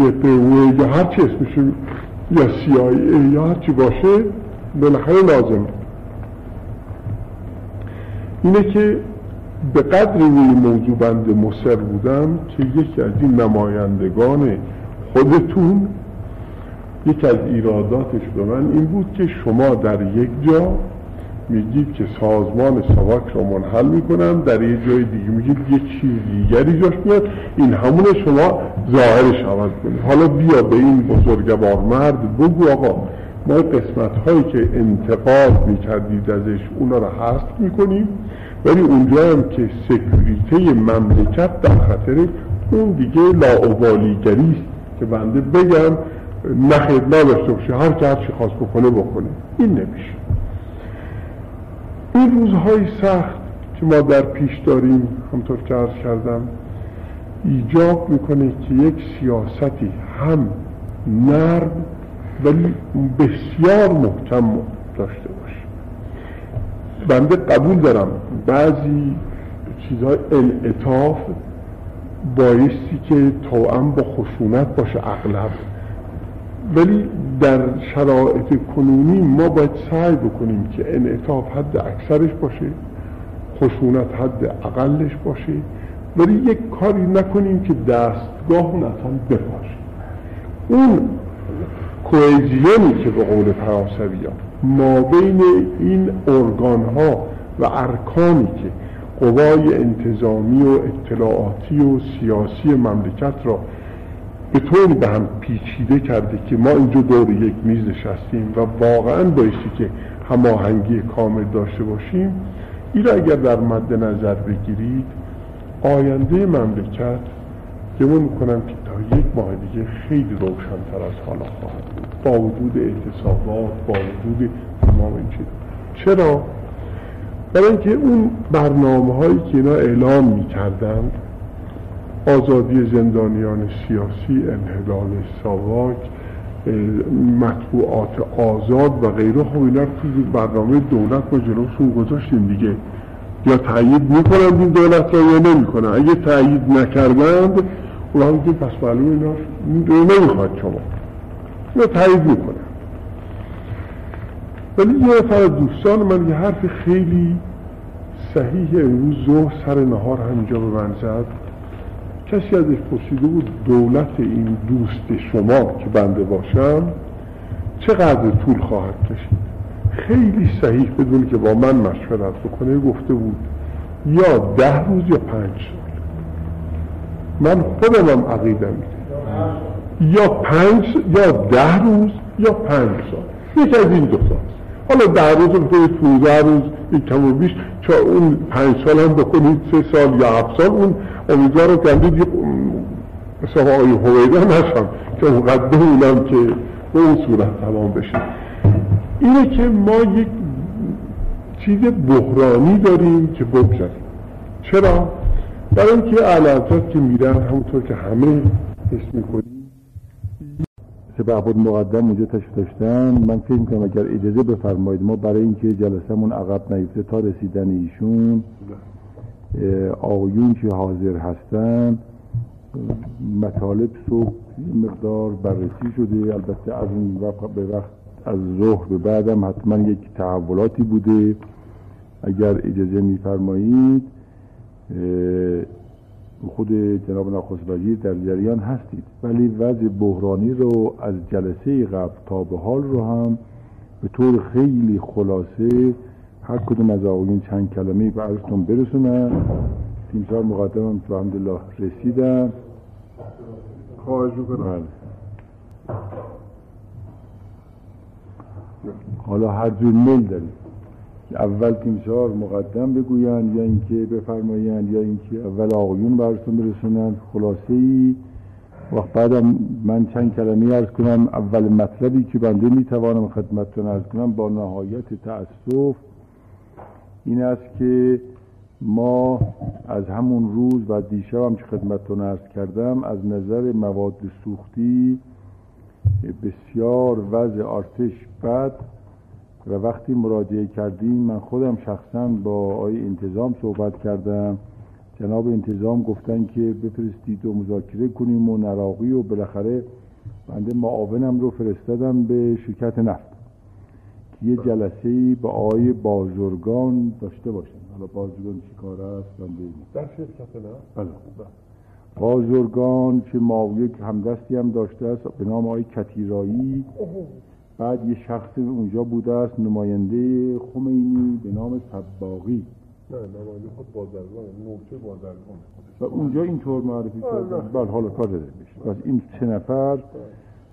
گپوه یا هر چی اسمش یا آی یا هر چی باشه بالاخره لازمه. اینه که به قدر این موضوع بنده مصر بودم که یکی از این نمایندگان خودتون یکی از ایراداتش به من این بود که شما در یک جا میگید که سازمان سواک را منحل می‌کنم در یک جای دیگه میگید یک چیز دیگری جاش میاد. این همون شما ظاهرش عوض کنید. حالا بیا به این بزرگوار مرد بگو آقا ما قسمت هایی که انتقاد می‌کردید ازش اونا رو حذف می‌کنیم. ولی اونجا هم که سکوریته مملکت در خطره اون دیگه لاعبالیگری است که بنده بگم نخیر نداشته باشه هر که هرچی خواست بکنه بکنه. این نمیشه. این روزهای سخت که ما در پیش داریم همطور که ارز کردم ایجاب می‌کنه که یک سیاستی هم نرم ولی بسیار محکم داشته باشه. بنده قبول دارم بعضی چیزهای انعطاف بایستی که توأم با خشونت باشه اغلب ولی در شرایط کنونی ما باید سعی بکنیم که انعطاف حد اکثرش باشه خشونت حد اقلش باشه ولی یک کاری نکنیم که دستگاه نتان بپاشه. اون کوهزیونی که به قول فرانسوی ها ما بین این ارگان ها و ارکانی که قوای انتظامی و اطلاعاتی و سیاسی مملکت را به طوری به هم پیچیده کرده که ما اینجا دور یک میز نشستیم و واقعا بایستی که هماهنگی کامل داشته باشیم. این اگر در مد نظر بگیرید آینده مملکت گمون می‌کنم که تا یک ماه دیگه خیلی روشنتر از حالا خواهد بود. با وجود اعتصابات با وجود تمام این چیز چرا؟ برای اینکه اون برنامه هایی که اینا اعلام می‌کردند آزادی زندانیان سیاسی انحلال ساواک مطبوعات آزاد و غیره خب اینا تو برنامه دولت ما جلوشون گذاشتیم دیگه. یا تایید می‌کنند این دولت را یا اگه تایید نکردند اون هم که پس معلوم اینا نمی‌خواد شما. یا تایید می‌کنن ولی یه نفر دوستان من یه حرف خیلی صحیح امروز ظهر سر نهار همینجا به من کسی ازش پرسیده بود دولت این دوست شما که بنده باشم چقدر طول خواهد کشید؟ خیلی صحیح بدون که با من مشورت بکنه گفته بود یا ده روز یا پنج سال. من خودم هم عقیده یا پنج یا ده روز یا پنج سال. یکی از این دو سال حالا ده روز بکنید 15 روز کم و بیش چا اون پنج سال هم بکنید سه سال یا هفت سال اون امیدوارم که اندید مثل آقای هویده نشم که اونقدر بمونم که به اون صورت تمام بشه اینه که ما یک چیز بحرانی داریم که بگذاریم چرا؟ برای اینکه علامت که میرن همونطور که همه حس می‌کنیم به بود مقدم اونجا تشریف داشتن من فکر کنم اگر اجازه بفرمایید ما برای اینکه جلسمون عقب نیفته تا رسیدن ایشون آقایون که حاضر هستن مطالب صبح مقدار بررسی شده البته از اون وقت به وقت از ظهر به بعدم حتما یک تحولاتی بوده. اگر اجازه میفرمایید خود جناب نخست وزیر در جریان هستید. ولی وضع بحرانی رو از جلسه قبل تا به حال رو هم به طور خیلی خلاصه هر کدوم از آقایون چند کلمه به عرضتون برسونن تیمسار مقدم هم الحمدلله رسیدن خواهش بکنم بله. حالا هر جور میل داریم اول تیمسار مقدم بگوین یا اینکه بفرمایند یا اینکه اول آقایون براتون برسونن خلاصه ای وقت بعدم من چند کلمه ارز کنم. اول مطلبی که بنده می‌توانم خدمتتون ارز کنم با نهایت تأسف این است که ما از همون روز و دیشب هم که خدمتتون ارز کردم از نظر مواد سوختی بسیار وضع آرتش بد و وقتی مراجعه کردیم من خودم شخصا با آقای انتظام صحبت کردم. جناب انتظام گفتن که بفرستید و مذاکره کنیم و نراقی و بالاخره بنده معاونم رو فرستادم به شرکت نفت. که یه جلسه با آقای بازرگان داشته باشن حالا بازرگان چی کار است؟ بنده در شرکت نفت بله. بازرگان که ما یک همدستی هم داشته است به نام آقای کتیرایی. بعد یه شخص اونجا بوده است نماینده خمینی به نام سباقی. نه نماینده خود بازرگان نوچه بازرگان و اونجا اینطور معرفی کردن. بله حالا کار داره پس این سه نفر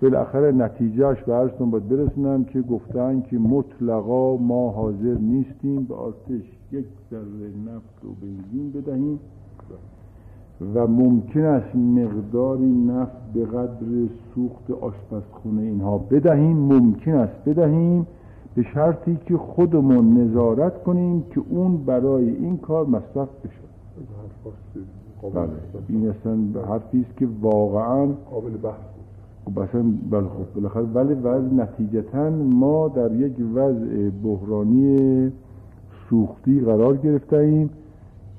بالاخره نتیجهش به عرضتون باید برسونم که گفتن که مطلقا ما حاضر نیستیم به آتش یک ذره نفت و بنزین بدهیم. و ممکن است مقداری نفت به قدر سوخت آشپزخونه اینها بدهیم. ممکن است بدهیم به شرطی که خودمون نظارت کنیم که اون برای این کار مصرف بشه. بله. این اصلا حرفی است که واقعا قابل بحث خب اصلا بله خب بالاخره ولی وضع نتیجتا ما در یک وضع بحرانی سوختی قرار گرفتیم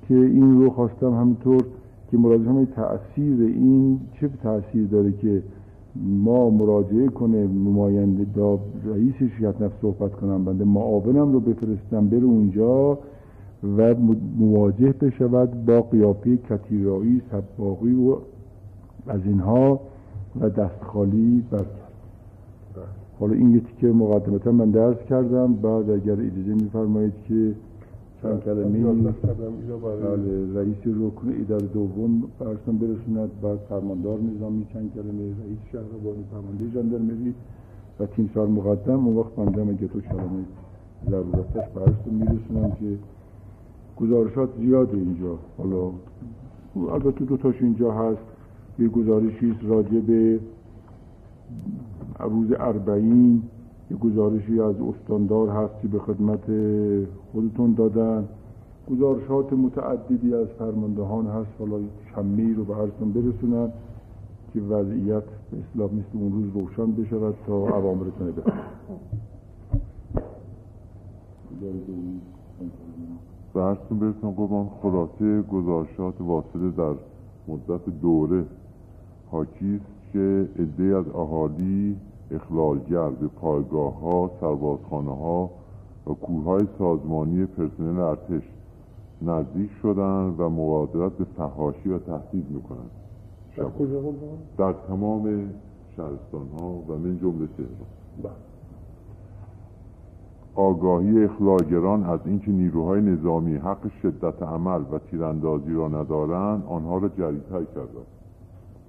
که این رو خواستم همینطور که مراجعه همه تأثیر این چه تأثیر داره که ما مراجعه کنه نماینده دا رئیس شرکت نفت صحبت کنم بنده معاونم رو بفرستم بره اونجا و مواجه بشود با قیافه کتیرایی سباقی و از اینها و دست خالی برکرد حالا این یه تیکه مقدمتا من درس کردم بعد اگر اجازه میفرمایید که چند کلمه بله رئیس رکن اداره دوم فرستم برسوند. بعد فرماندار نظامی چند کلمه رئیس شهربانی فرمانده ژاندارمری و تیم سال مقدم. اون وقت بنده اگه تو کلمه ضرورتش فرستم میرسونم که گزارشات زیاده اینجا. حالا البته دو تاش اینجا هست. یه گزارشی راجع به روز اربعین. یه گزارشی از استاندار هست که به خدمت خودتون دادن. گزارشات متعددی از فرماندهان هست. حالا شمی رو به عرضتون برسونن که وضعیت به اصلاح مثل اون روز روشن بشود تا عوامرتون بده برسون برسون قربان خلاصه گزارشات واصله در مدت دوره. حاکی است که عده از اهالی اخلالگر به پایگاه ها، سربازخانه ها و کورهای سازمانی پرسنل ارتش نزدیک شدن و مبادرت به فهاشی و تهدید می‌کنند. در کجا در تمام شهرستان ها و من جمله تهران. آگاهی اخلاگران از اینکه نیروهای نظامی حق شدت عمل و تیراندازی را ندارند آنها را جریتر کرده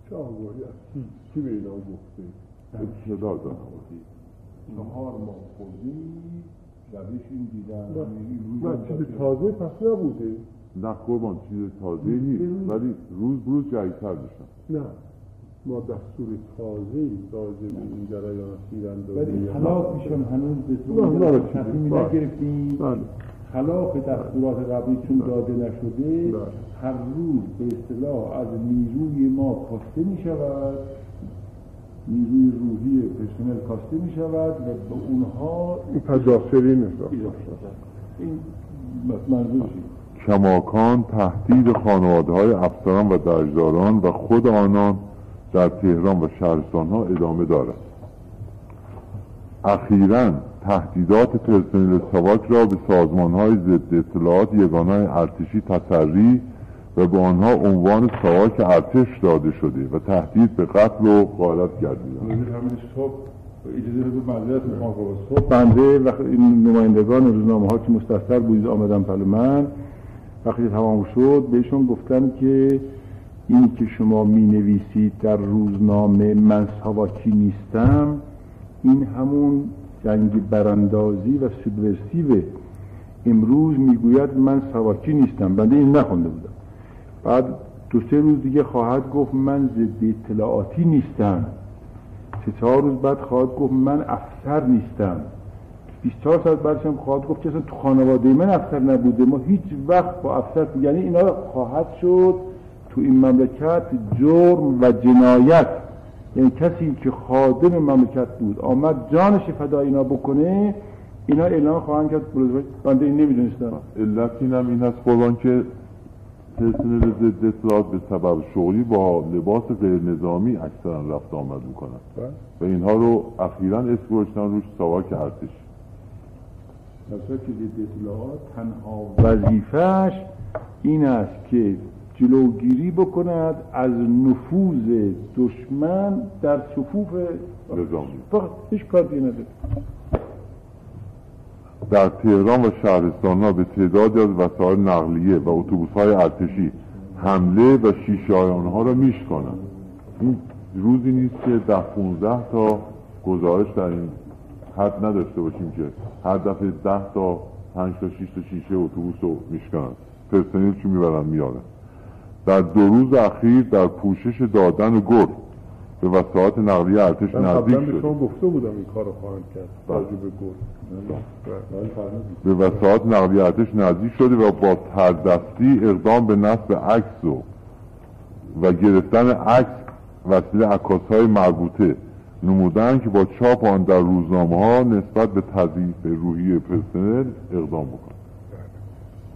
چه آگاهی از کی؟ کی به اینا گفته؟ صدا دارم چهار ماه خوردی شبش این دیدن. نه. چیز تازه پس نبوده. نه قربان چیز تازه نیست. ولی روز روز جریتر میشن. نه. ما دستور تازه راجع به این جریان تیراندازی ولی خلاف میشن هنوز. به نه، نه، طور چیزی. تصمیمی بله. نگرفتیم. بله. خلاف دستورات قبلی چون داده نشده بله. هر روز به اصطلاح از نیروی ما کاسته می شود نیروی روحی پرسنل کاسته می شود و به اونها نیست. این منظورش کماکان تهدید خانواده های افسران و درجداران و خود آنان در تهران و شهرستان ها ادامه دارد. اخیرا تهدیدات پرسنل سواک را به سازمان های ضد اطلاعات یگانه ارتشی تسری و به آنها عنوان سواک ارتش داده شده و تهدید به قتل و غارت گردیدند همین صبح اجازه به معذرت می‌خوام صبح بنده وقتی این نمایندگان روزنامه ها که مستثر بودید آمدن پل من. وقتی تمام شد بهشون گفتم که این که شما می نویسید در روزنامه من ساواکی نیستم این همون جنگ براندازی و سوبورسیو امروز می‌گوید من ساواکی نیستم. بنده این نخونده بودم. بعد دو سه روز دیگه خواهد گفت من ضد اطلاعاتی نیستم. سه چهار روز بعد خواهد گفت من افسر نیستم. 24 ساعت بعدش هم خواهد گفت که اصلا تو خانواده من افسر نبوده. ما هیچ وقت با افسر یعنی اینا خواهد شد تو این مملکت جرم و جنایت. یعنی کسی که خادم مملکت بود آمد جانش فدا اینا بکنه اینا اعلام خواهند کرد. بنده این نمی‌دونستم. علت اینم این هست که پرسنل ضد اطلاعات به سبب شغلی با لباس غیر نظامی اکثرا رفت آمد می‌کنن و اینها رو اخیرا اسم گذاشتن روش ساواک ارتش. که ضد اطلاعات تنها وظیفهش این است که جلوگیری بکند از نفوذ دشمن در صفوف نظامی. فقط هیچ کار دیگه نداره. در تهران و شهرستان ها به تعدادی از وسایل نقلیه و اتوبوس های ارتشی حمله و شیشه های آنها را میشکنند این روزی نیست که ده 15 تا گزارش در این حد نداشته باشیم که هر دفعه ده تا پنج تا شیش تا شیشه اتوبوس رو میشکنند پرسنل چی می‌برن؟ میارن در دو روز اخیر در پوشش دادن گل به وسایل نقلیه ارتش من نزدیک قبلا به شد شما گفته بودم این کار رو خواهند کرد. بله. راجع به گل به وسایل نقلیه ارتش نزدیک شده و با تردستی اقدام به نصب عکس و و گرفتن عکس وسیله عکاس های مربوطه نمودن که با چاپ آن در روزنامه ها نسبت به تضعیف روحی پرسنل اقدام بکن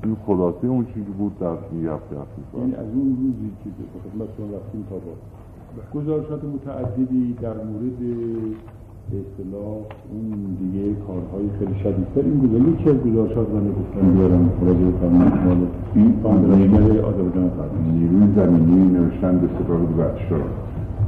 این خلاصه اون چیزی بود در این هفته هفته یعنی از اون روزی که به خدمتتون رفتیم تا با گزارشات متعددی در مورد به اصطلاح اون دیگه کارهای خیلی شدیدتر این گزارش یکی از گزارشات من گفتم. بیارم راجع به فرمان این فاندرشگر آذربایجان فرمان نیروی زمینی نوشتن به سپاه ورشا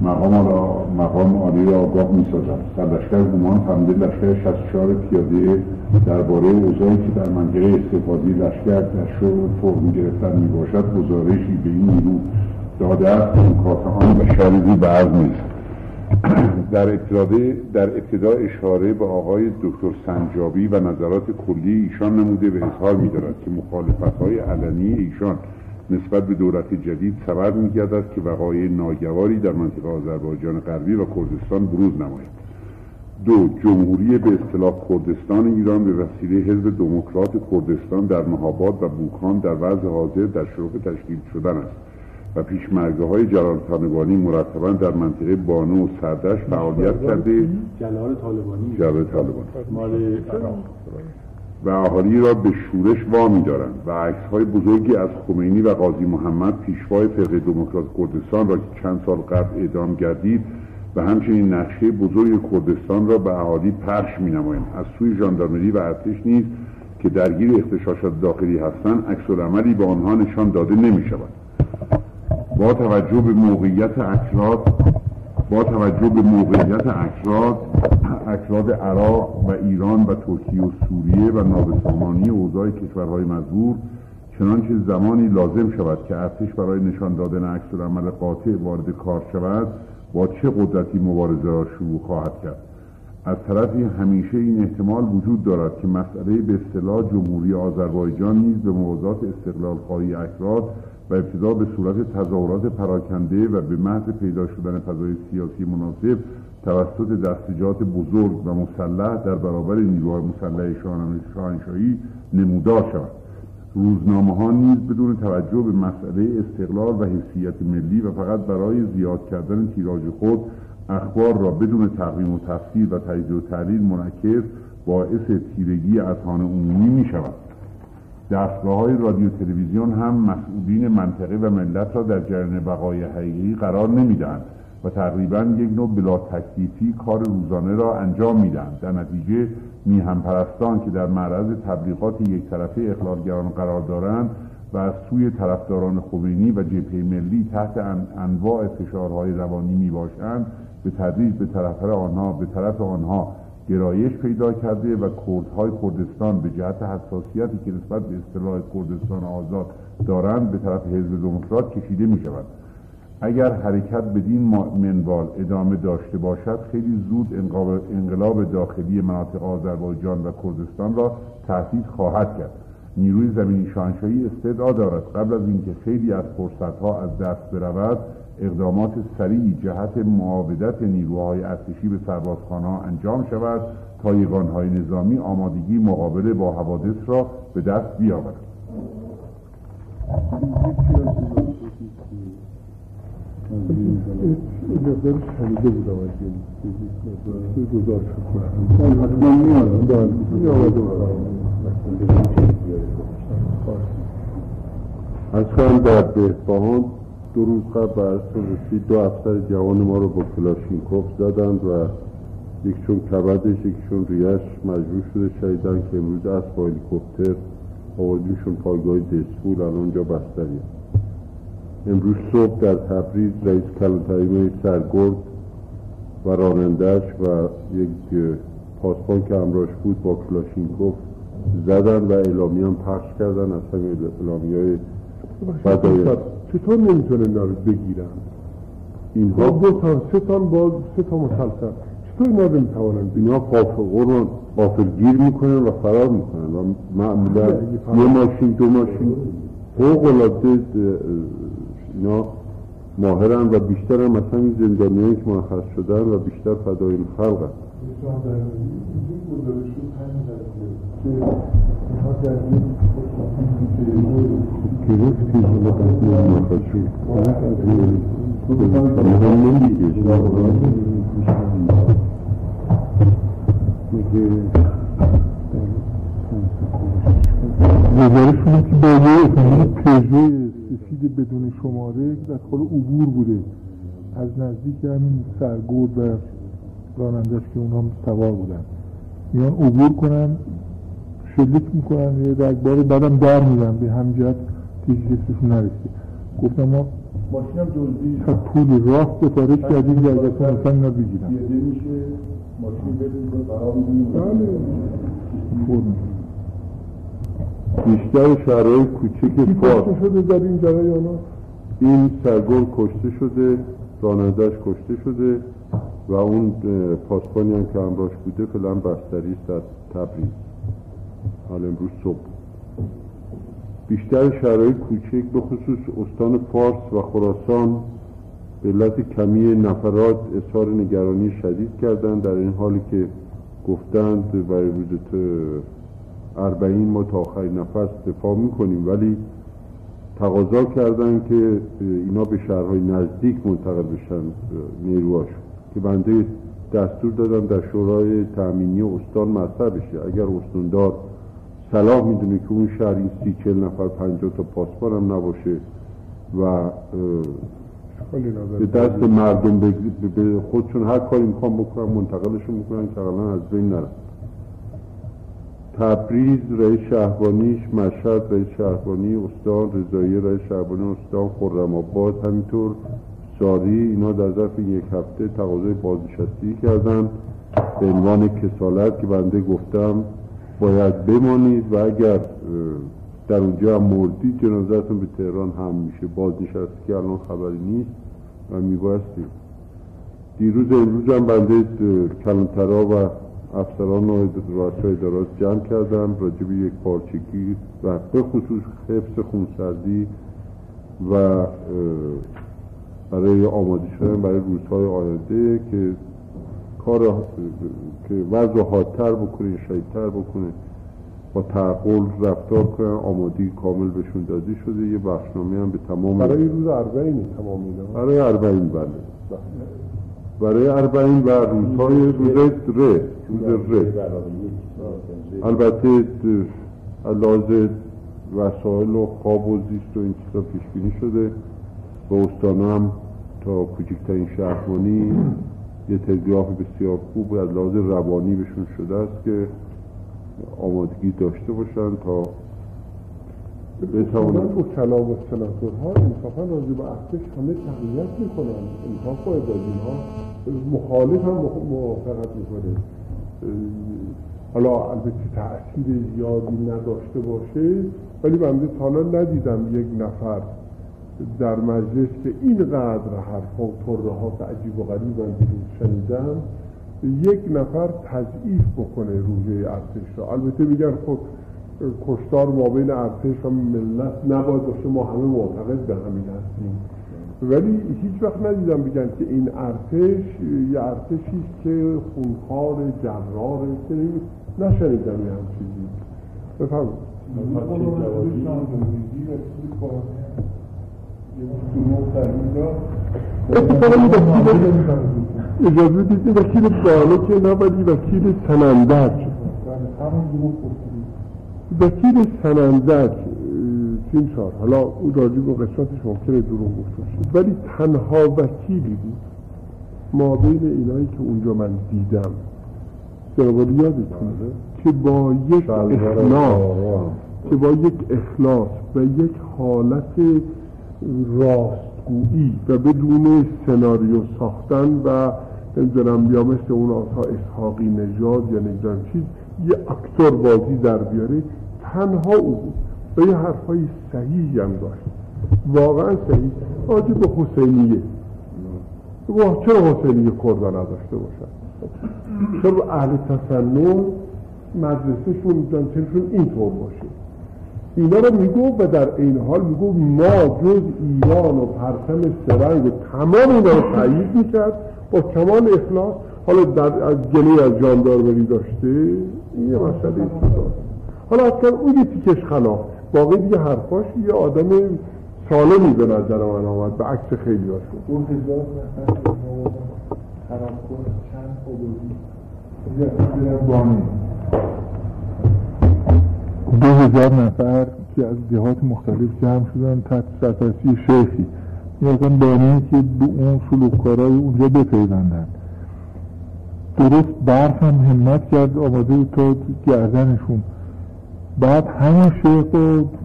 مقام را مقام عالی را آگاه می سازد سرلشکر گمان فرمانده لشکر 64 پیاده درباره اوضاعی که در منطقه استفادی لشکر در شروع فرم گرفتن می باشد گزارشی به این نیرو داده است. انکاس آن و شاردی به عرض نیست در ابتدای در ابتدا اشاره به آقای دکتر سنجابی و نظرات کلی ایشان نموده و اظهار می‌دارد که مخالفت‌های علنی ایشان نسبت به دولت جدید سبب می‌گردد که وقایع ناگواری در منطقه آذربایجان غربی و کردستان بروز نماید. دو جمهوری به اصطلاح کردستان ایران به وسیله حزب دموکرات کردستان در مهاباد و بوکان در وضع حاضر در شروع تشکیل شدن است. و پیشمرگه های جلال طالبانی مرتبا در منطقه بانو و سردش فعالیت کرده. جلال طالبانی. جلال طالبان مال عراق. و اهالی را به شورش وامی دارند و عکس های بزرگی از خمینی و قاضی محمد پیشوای فرقه دموکرات کردستان را که چند سال قبل اعدام گردید و همچنین نقشه بزرگ کردستان را به اهالی پخش می نمایند از سوی ژاندارمری و ارتش نیز که درگیر اختشاشات داخلی هستند عکس العملی به آنها نشان داده نمی شود با توجه به موقعیت اکراد با توجه به موقعیت اکراد اکراد عراق و ایران و ترکیه و سوریه و نابسامانی اوضاع کشورهای مذکور چنانچه زمانی لازم شود که ارتش برای نشان دادن عکس عمل قاطع وارد کار شود با چه قدرتی مبارزه را شروع خواهد کرد؟ از طرفی همیشه این احتمال وجود دارد که مسئله به اصطلاح جمهوری آذربایجان نیز به موضوعات استقلال خواهی اکراد و ابتدا به صورت تظاهرات پراکنده و به محض پیدا شدن فضای سیاسی مناسب توسط دستجات بزرگ و مسلح در برابر نیروهای مسلح شاهنشاهی نمودار شود. روزنامه ها نیز بدون توجه به مسئله استقلال و حیثیت ملی و فقط برای زیاد کردن تیراژ خود اخبار را بدون تقویم و تفسیر و تجزیه و تحلیل منعکس باعث تیرگی اذهان عمومی می شود دستگاه های رادیو تلویزیون هم مسئولین منطقه و ملت را در جریان بقای حقیقی قرار نمی‌دهند و تقریبا یک نوع بلا تکلیفی کار روزانه را انجام می‌دهند. در نتیجه میهم پرستان که در معرض تبلیغات یک طرفه اخلالگران قرار دارند و از سوی طرفداران خمینی و جبهه ملی تحت ان- انواع فشارهای روانی می باشند به تدریج به طرف آنها به طرف آنها گرایش پیدا کرده و کردهای کردستان به جهت حساسیتی که نسبت به اصطلاح کردستان آزاد دارند به طرف حزب دموکرات کشیده می شود اگر حرکت بدین منوال ادامه داشته باشد خیلی زود انقلاب- داخلی مناطق آذربایجان و کردستان را تهدید خواهد کرد. نیروی زمینی شاهنشاهی استدعا دارد. قبل از اینکه خیلی از فرصتها از دست برود اقدامات سریعی جهت معاودت نیروهای ارتشی به سربازخانه انجام شود تا یگانهای نظامی آمادگی مقابله با حوادث را به دست بیاورد از کنم در بهبهان دو روز قبل رسید. دو افسر جوان ما رو با کلاشینکوف زدند و یکشون کبدش یکشون ریش. مجبور شده شهیدن که امروز از با هلیکوپتر آوردیمشون پایگاه دسپول الان اونجا بستری امروز صبح در تبریز رئیس کلانتری سرگرد و رانندش و یک پاسبان که امراش بود با کلاشینکوف زدن و اعلامی هم پخش کردن. از همه اعلامی های چطور نمی‌تونه اینا رو بگیرن اینها دو تا سه تا با سه تا مسلسل. چطور اینا رو می‌توانن اینا رو قافلگیر می‌کنن و فرار می‌کنن و معمولا یه ماشین دو ماشین. فوق العاده اینا ماهرن و بیشتر هم مثلا این زندانیایی که مرخص شدن و بیشتر فدای خلق هست گرفتی حالا که بدون شماره عبور بوده از و رانندش که اونها سوار بودن میان عبور کنن شلیک می‌کنن یه رگبار بعدم در میدن به هم که کسیشون نرسید. گفتم ما ماشین هم دزدی پول راست سفارش کردیم در اصلا اصلا اینا میشه ماشین بدون قرار می‌دونیم بله. بیشتر شهرهای کوچک فارس. شده در این جریان این سرگل کشته شده رانندهش کشته شده و اون پاسپانی هم که همراش بوده فعلا بستری است در تبریز. حال امروز صبح. بیشتر شهرهای کوچک به خصوص استان فارس و خراسان به علت کمی نفرات اظهار نگرانی شدید کردند. در این حالی که گفتند برای روز اربعین ما تا آخرین نفس دفاع می‌کنیم ولی تقاضا کردن که اینا به شهرهای نزدیک منتقل بشن نیروهاش که بنده دستور دادم در شورای تأمینی استان مطرح بشه. اگر استاندار صلاح می‌دونه که اون شهر این سی چل نفر پنجاه تا پاسپان هم نباشه و به دست مردم به خودشون هر کاری می‌خوام بکنن منتقلشون می‌کنن که از بین نرن. تبریز رئیس شهبانیش مشهد رئیس شهبانی استان رضایی رئیس شهبانی استان خرم آباد همینطور ساری اینا در ظرف یک هفته تقاضای بازنشستی کردن. به عنوان کسالت که بنده گفتم باید بمانید و اگر در اونجا هم جنازتون به تهران هم میشه. بازنشستی که الان خبری نیست و میبایستی دیروز امروز هم بنده کلانترا و افسران و رؤسای ادارات جمع کردم راجع به یک پارچگی و به خصوص حفظ خونسردی و برای آماده شدن برای روزهای آینده که کار که وضع حادتر بکنه شدیدتر بکنه با تعقل رفتار کنن آمادی کامل بهشون داده شده. یه بخشنامه هم به تمام برای روز اربعین تمام برای اربعین بله. برای اربعین و روزهای روز ره. روز ره. البته لازم وسایل و خواب و زیست و این چیزا پیش بینی شده. و استان هم تا کوچکترین شهرمانی. یه تلگراف بسیار خوب از لحاظ روانی بهشون شده است که آمادگی داشته باشن تا بتوانند کلام و سناتورها انصافا راجع به ارتش همه تقویت می‌کنن. انصاف باید از اینها مخالف هم موافقت می‌کنه. حالا البته تأثیر زیادی نداشته باشه ولی بنده تا ندیدم یک نفر در مجلس که اینقدر حرفا و طره ها عجیب و غریب من شنیدم یک نفر تضعیف بکنه روحیه ارتش را. البته میگن خب کشتار مابین ارتش و ملت نباید باشه ما همه معتقد به همین هستیم. ولی هیچ وقت ندیدم بگن که این ارتش یه ارتشی که خونخوار جرار نشنیدم یه هم چیزی بفرمایید اجازه بدید وکیل بالا که نه ولی وکیل سنندج وکیل سنندج تیم سال حالا او راجع به قسمتش ممکنه دروغ گفته باشه ولی تنها وکیلی بود ما بین اینایی که اونجا من دیدم جناب یادتونه که با یک اخلاص که با یک اخلاص و یک حالت راستگویی و بدون سناریو ساختن و نمی‌دونم یا مثل اون آتا اسحاقی نژاد یا نمی‌دونم چیز یه اکتور بازی در بیاره. تنها او بود. و یه حرفای صحیحی هم داشت. واقعا صحیح. آجی به حسینیه. چرا حسینیه کردا نداشته باشد؟ چرا اهل تسنن مدرسهشون جانچنشون اینطور باشه؟ اینا رو میگو و در این حال میگو ما جز ایران و پرتم سرنگ و تمام اینا رو تایید می‌کرد با کمال اخلاص. حالا در از گله از جاندارمری داشته این یه مسئله حالا اصلا اون یه تیکش خلاف. باقی دیگه حرفاش یه آدم سالمی به نظر من آمد به عکس خیلی هاشون اون هزار دو هزار نفر که از جهات مختلف جمع شدن تحت سرپرستی شیخی. این اصلا بانی که به اون سلوککارای اونجا بپیوندن. درست برف هم همت کرد آماده تا گردنشون. بعد همون شیخ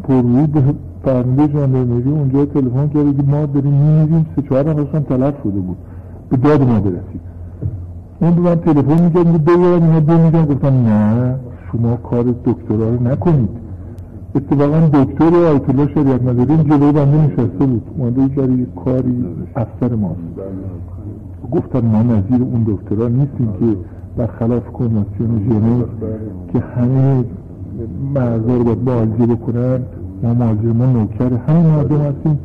پروی به فرمانده جاندرمری اونجا تلفن کرد که ما داریم میمیدیم سه چهار نفرشون تلف شده بود. به داد ما برسید. اون به من تلفن می‌کرد که بگیرم اینا دو گفتم نه. شما کار دکترا رو نکنید. اتفاقا دکتر آیت الله شریعت مداری جلوی بنده نشسته بود. اومده برای کاری افسر ماست. گفتن ما نظیر اون دکترا نیستیم که برخلاف کنوانسیون ژنو که همه مرزا رو باید معالجه بکنن. ما معالجه ما نوکر همین مردم هستیم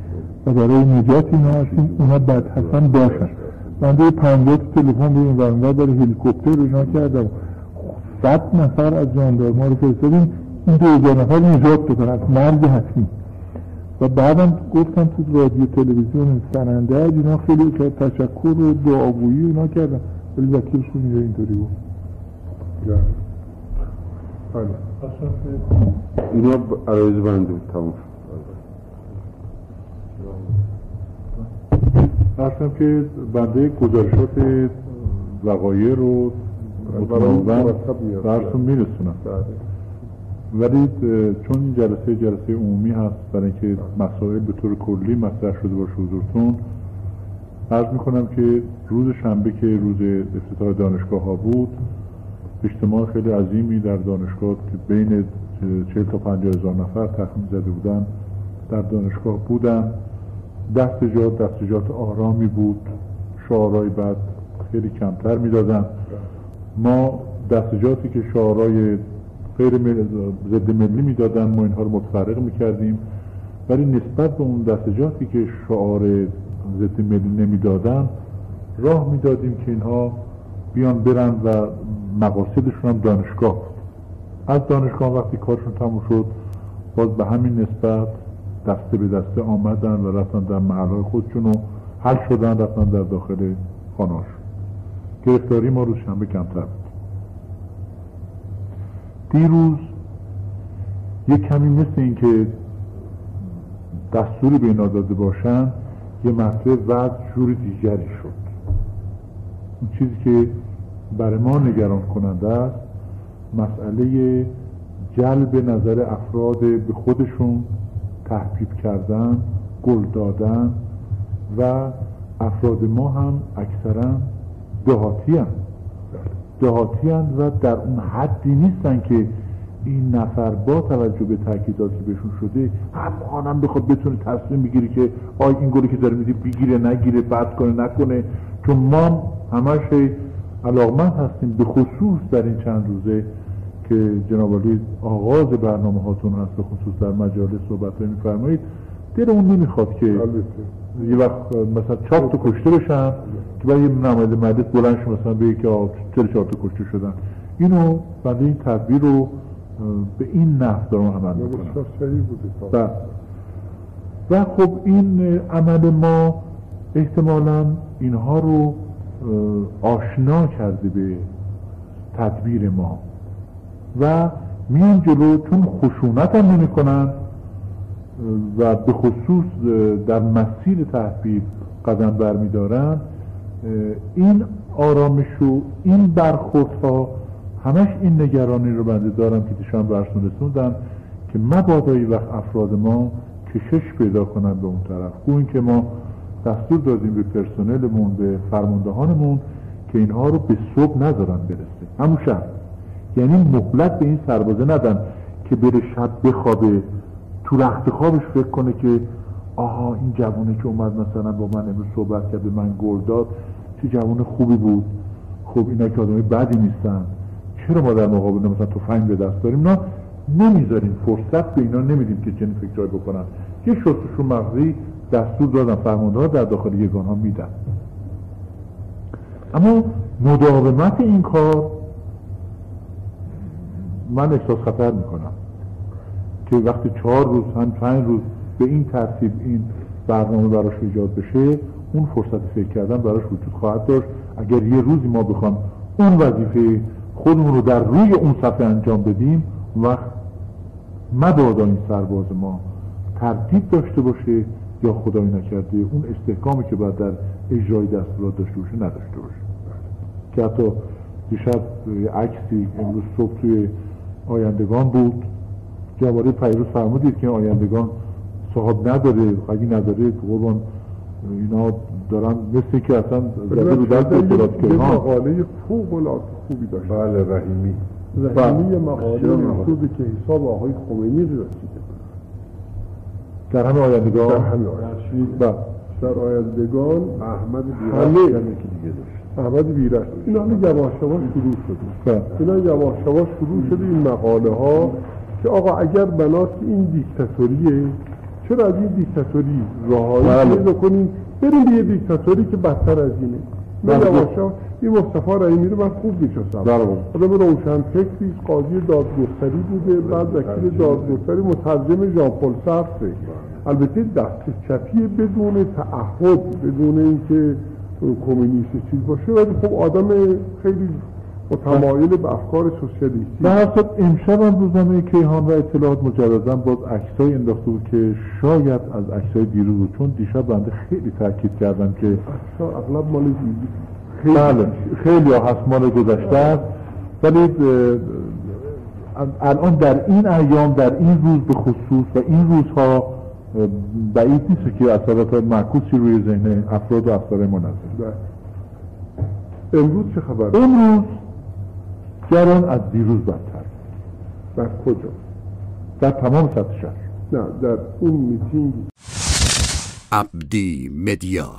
و برای نجات اینا هستیم. اونا بد هستن باشن بنده پنجاه تلفن به این ورنگاه برای هلیکوپتر رو کردم. صد نفر از جاندارما رو فرستادیم. این دو هزار نفر نجات بدن از مرگ حتمی و بعدم گفتم تو رادیو تلویزیون سننده اینا خیلی تشکر و دعاگویی اینا کردن. ولی وکیلشون اینجا اینطوری بود. بله. اینا عرایز بنده بود. تمام اصلا که بنده گزارشات وقایع رو براتون میرسونم ولی چون این جلسه جلسه عمومی هست برای اینکه مسائل به طور کلی مطرح شده باشه حضورتون عرض می‌کنم که روز شنبه که روز افتتاح دانشگاه ها بود اجتماع خیلی عظیمی در دانشگاه که بین 40 تا 50 هزار نفر تخمین زده بودن در دانشگاه بودن دستجات دستجات آرامی بود شعارهای بعد خیلی کمتر می‌دادن ما دستجاتی که شعارهای غیر ضد ملی می‌دادن ما اینها رو متفرق می‌کردیم. ولی نسبت به اون دستجاتی که شعار ضد ملی نمی‌دادن راه می‌دادیم که اینها بیان برن و مقاصدشون هم دانشگاه از دانشگاه وقتی کارشون تموم شد باز به همین نسبت دسته به دسته آمدن و رفتن در محلهای خودشون و حل شدن رفتن در داخل خاناش گرفتاری ما روز شنبه کمتر بود. دیروز یک کمی مثل اینکه دستوری به اینا داده باشن یه مسئله وضع جور دیگری شد. اون چیزی که برای ما نگران کننده است مسئله جلب نظر افراد به خودشون تحبیب کردن گل دادن و افراد ما هم اکثرا دهاتی هم دهاتی و در اون حدی نیستن که این نفر با توجه به تاکیداتی بهشون شده هم بخواد بتونه تصمیم بگیره که آی این گلی که داره میدی بگیره نگیره بد کنه نکنه. چون ما همش علاقمند هستیم به خصوص در این چند روزه که جناب آغاز برنامه هاتون هست به خصوص در مجالس صحبت میفرمایید. اون نمی‌خواد که یه وقت مثلا چهار تا کشته بشن که برای یه نماینده مجلس بلند شد مثلا بگه که چرا چهار تا کشته شدن. اینو بنده این تدبیر رو به این نحو دارم عمل می‌کنم. بله. و خب این عمل ما احتمالا اینها رو آشنا کرده به تدبیر ما. و میان جلو چون خشونت هم نمی کنن و به خصوص در مسیر تحبیب قدم برمیدارن این آرامش و این برخوردها همش این نگرانی رو بنده دارم که دیشان برسون رسوندن که مبادایی وقت افراد ما کشش پیدا کنن به اون طرف. گوین که ما دستور دادیم به پرسنلمون به فرماندهانمون که اینها رو به صبح نذارن برسه. همون شب. یعنی مهلت به این سربازه ندن که بره شب بخوابه. تو رخت خوابش فکر کنه که آها این جوانه که اومد مثلا با من امروز صحبت کرد به من گل داد چه جوان خوبی بود. خب اینا که آدمای بدی نیستن. چرا ما در مقابل مثلا تفنگ به دست داریم؟ نه نمی‌ذاریم. فرصت به اینا نمیدیم که چنین فکرهایی بکنن. یه شستشون مغزی دستور دادن فرمانده ها در داخل یگان ها میدن. اما مداومت این کار من احساس خطر می‌کنم. که وقتی چهار روز هم پنج روز به این ترتیب این برنامه براش ایجاد بشه اون فرصت فکر کردن براش وجود خواهد داشت. اگر یه روزی ما بخوام اون وظیفه خودمون رو در روی اون صفحه انجام بدیم وقت مبادا این سرباز ما ترتیب داشته باشه یا خدای نکرده اون استحکامی که باید در اجرای دستورات داشته باشه نداشته باشه. که حتی دیشب عکسی امروز صبح توی آیندگان بود. جواره پیروز فرمودید که آیندگان صاحب نداره اگه نداره قربان اینا دارن مثل که اصلا زده رو دست اطلاعات که مقاله فوق العاده خوبی داشت بله رحیمی. رحیمی بله. مقاله خوبی که حساب آقای خمینی رسیده. در همه آیندگان؟ در همه آیندگان. بله. در آیندگان احمد بیرش که دیگه داشت. احمد بیرش اینا همه یواش یواش شروع شده. بله. اینا یواش یواش شروع شده این مقاله ها که آقا اگر بناس این دیکتاتوریه چرا از این دیکتاتوری راهایی پیدا کنیم بریم به یه دیکتاتوری که بدتر از اینه. من یواش این مصطفی رحیمی رو من خوب می‌شناسم. آدم روشن فکری قاضی دادگستری بوده بعد وکیل دادگستری مترجم ژان پل سرته البته دست چپی بدون تعهد بدون اینکه کمونیست چیز باشه ولی خب آدم خیلی متمایل به افکار سوسیالیستی. در اصلا امشب هم روزنامه کیهان و اطلاعات مجددا باز عکسای انداخته بود که شاید از عکسای دیروز بود چون دیشب بنده خیلی تاکید کردم که اغلب مال خیلی بله. خیلی هست مال گذشته. است ولی الان در این ایام در این روز به خصوص و این روزها بعید نیست که اثرات معکوسی روی ذهن افراد و افکار ما بله. امروز چه خبر؟ امروز جران از دیروز بدتر. در کجا؟ در تمام سطح شهر. نه در اون میتینگ. عبدی مدیا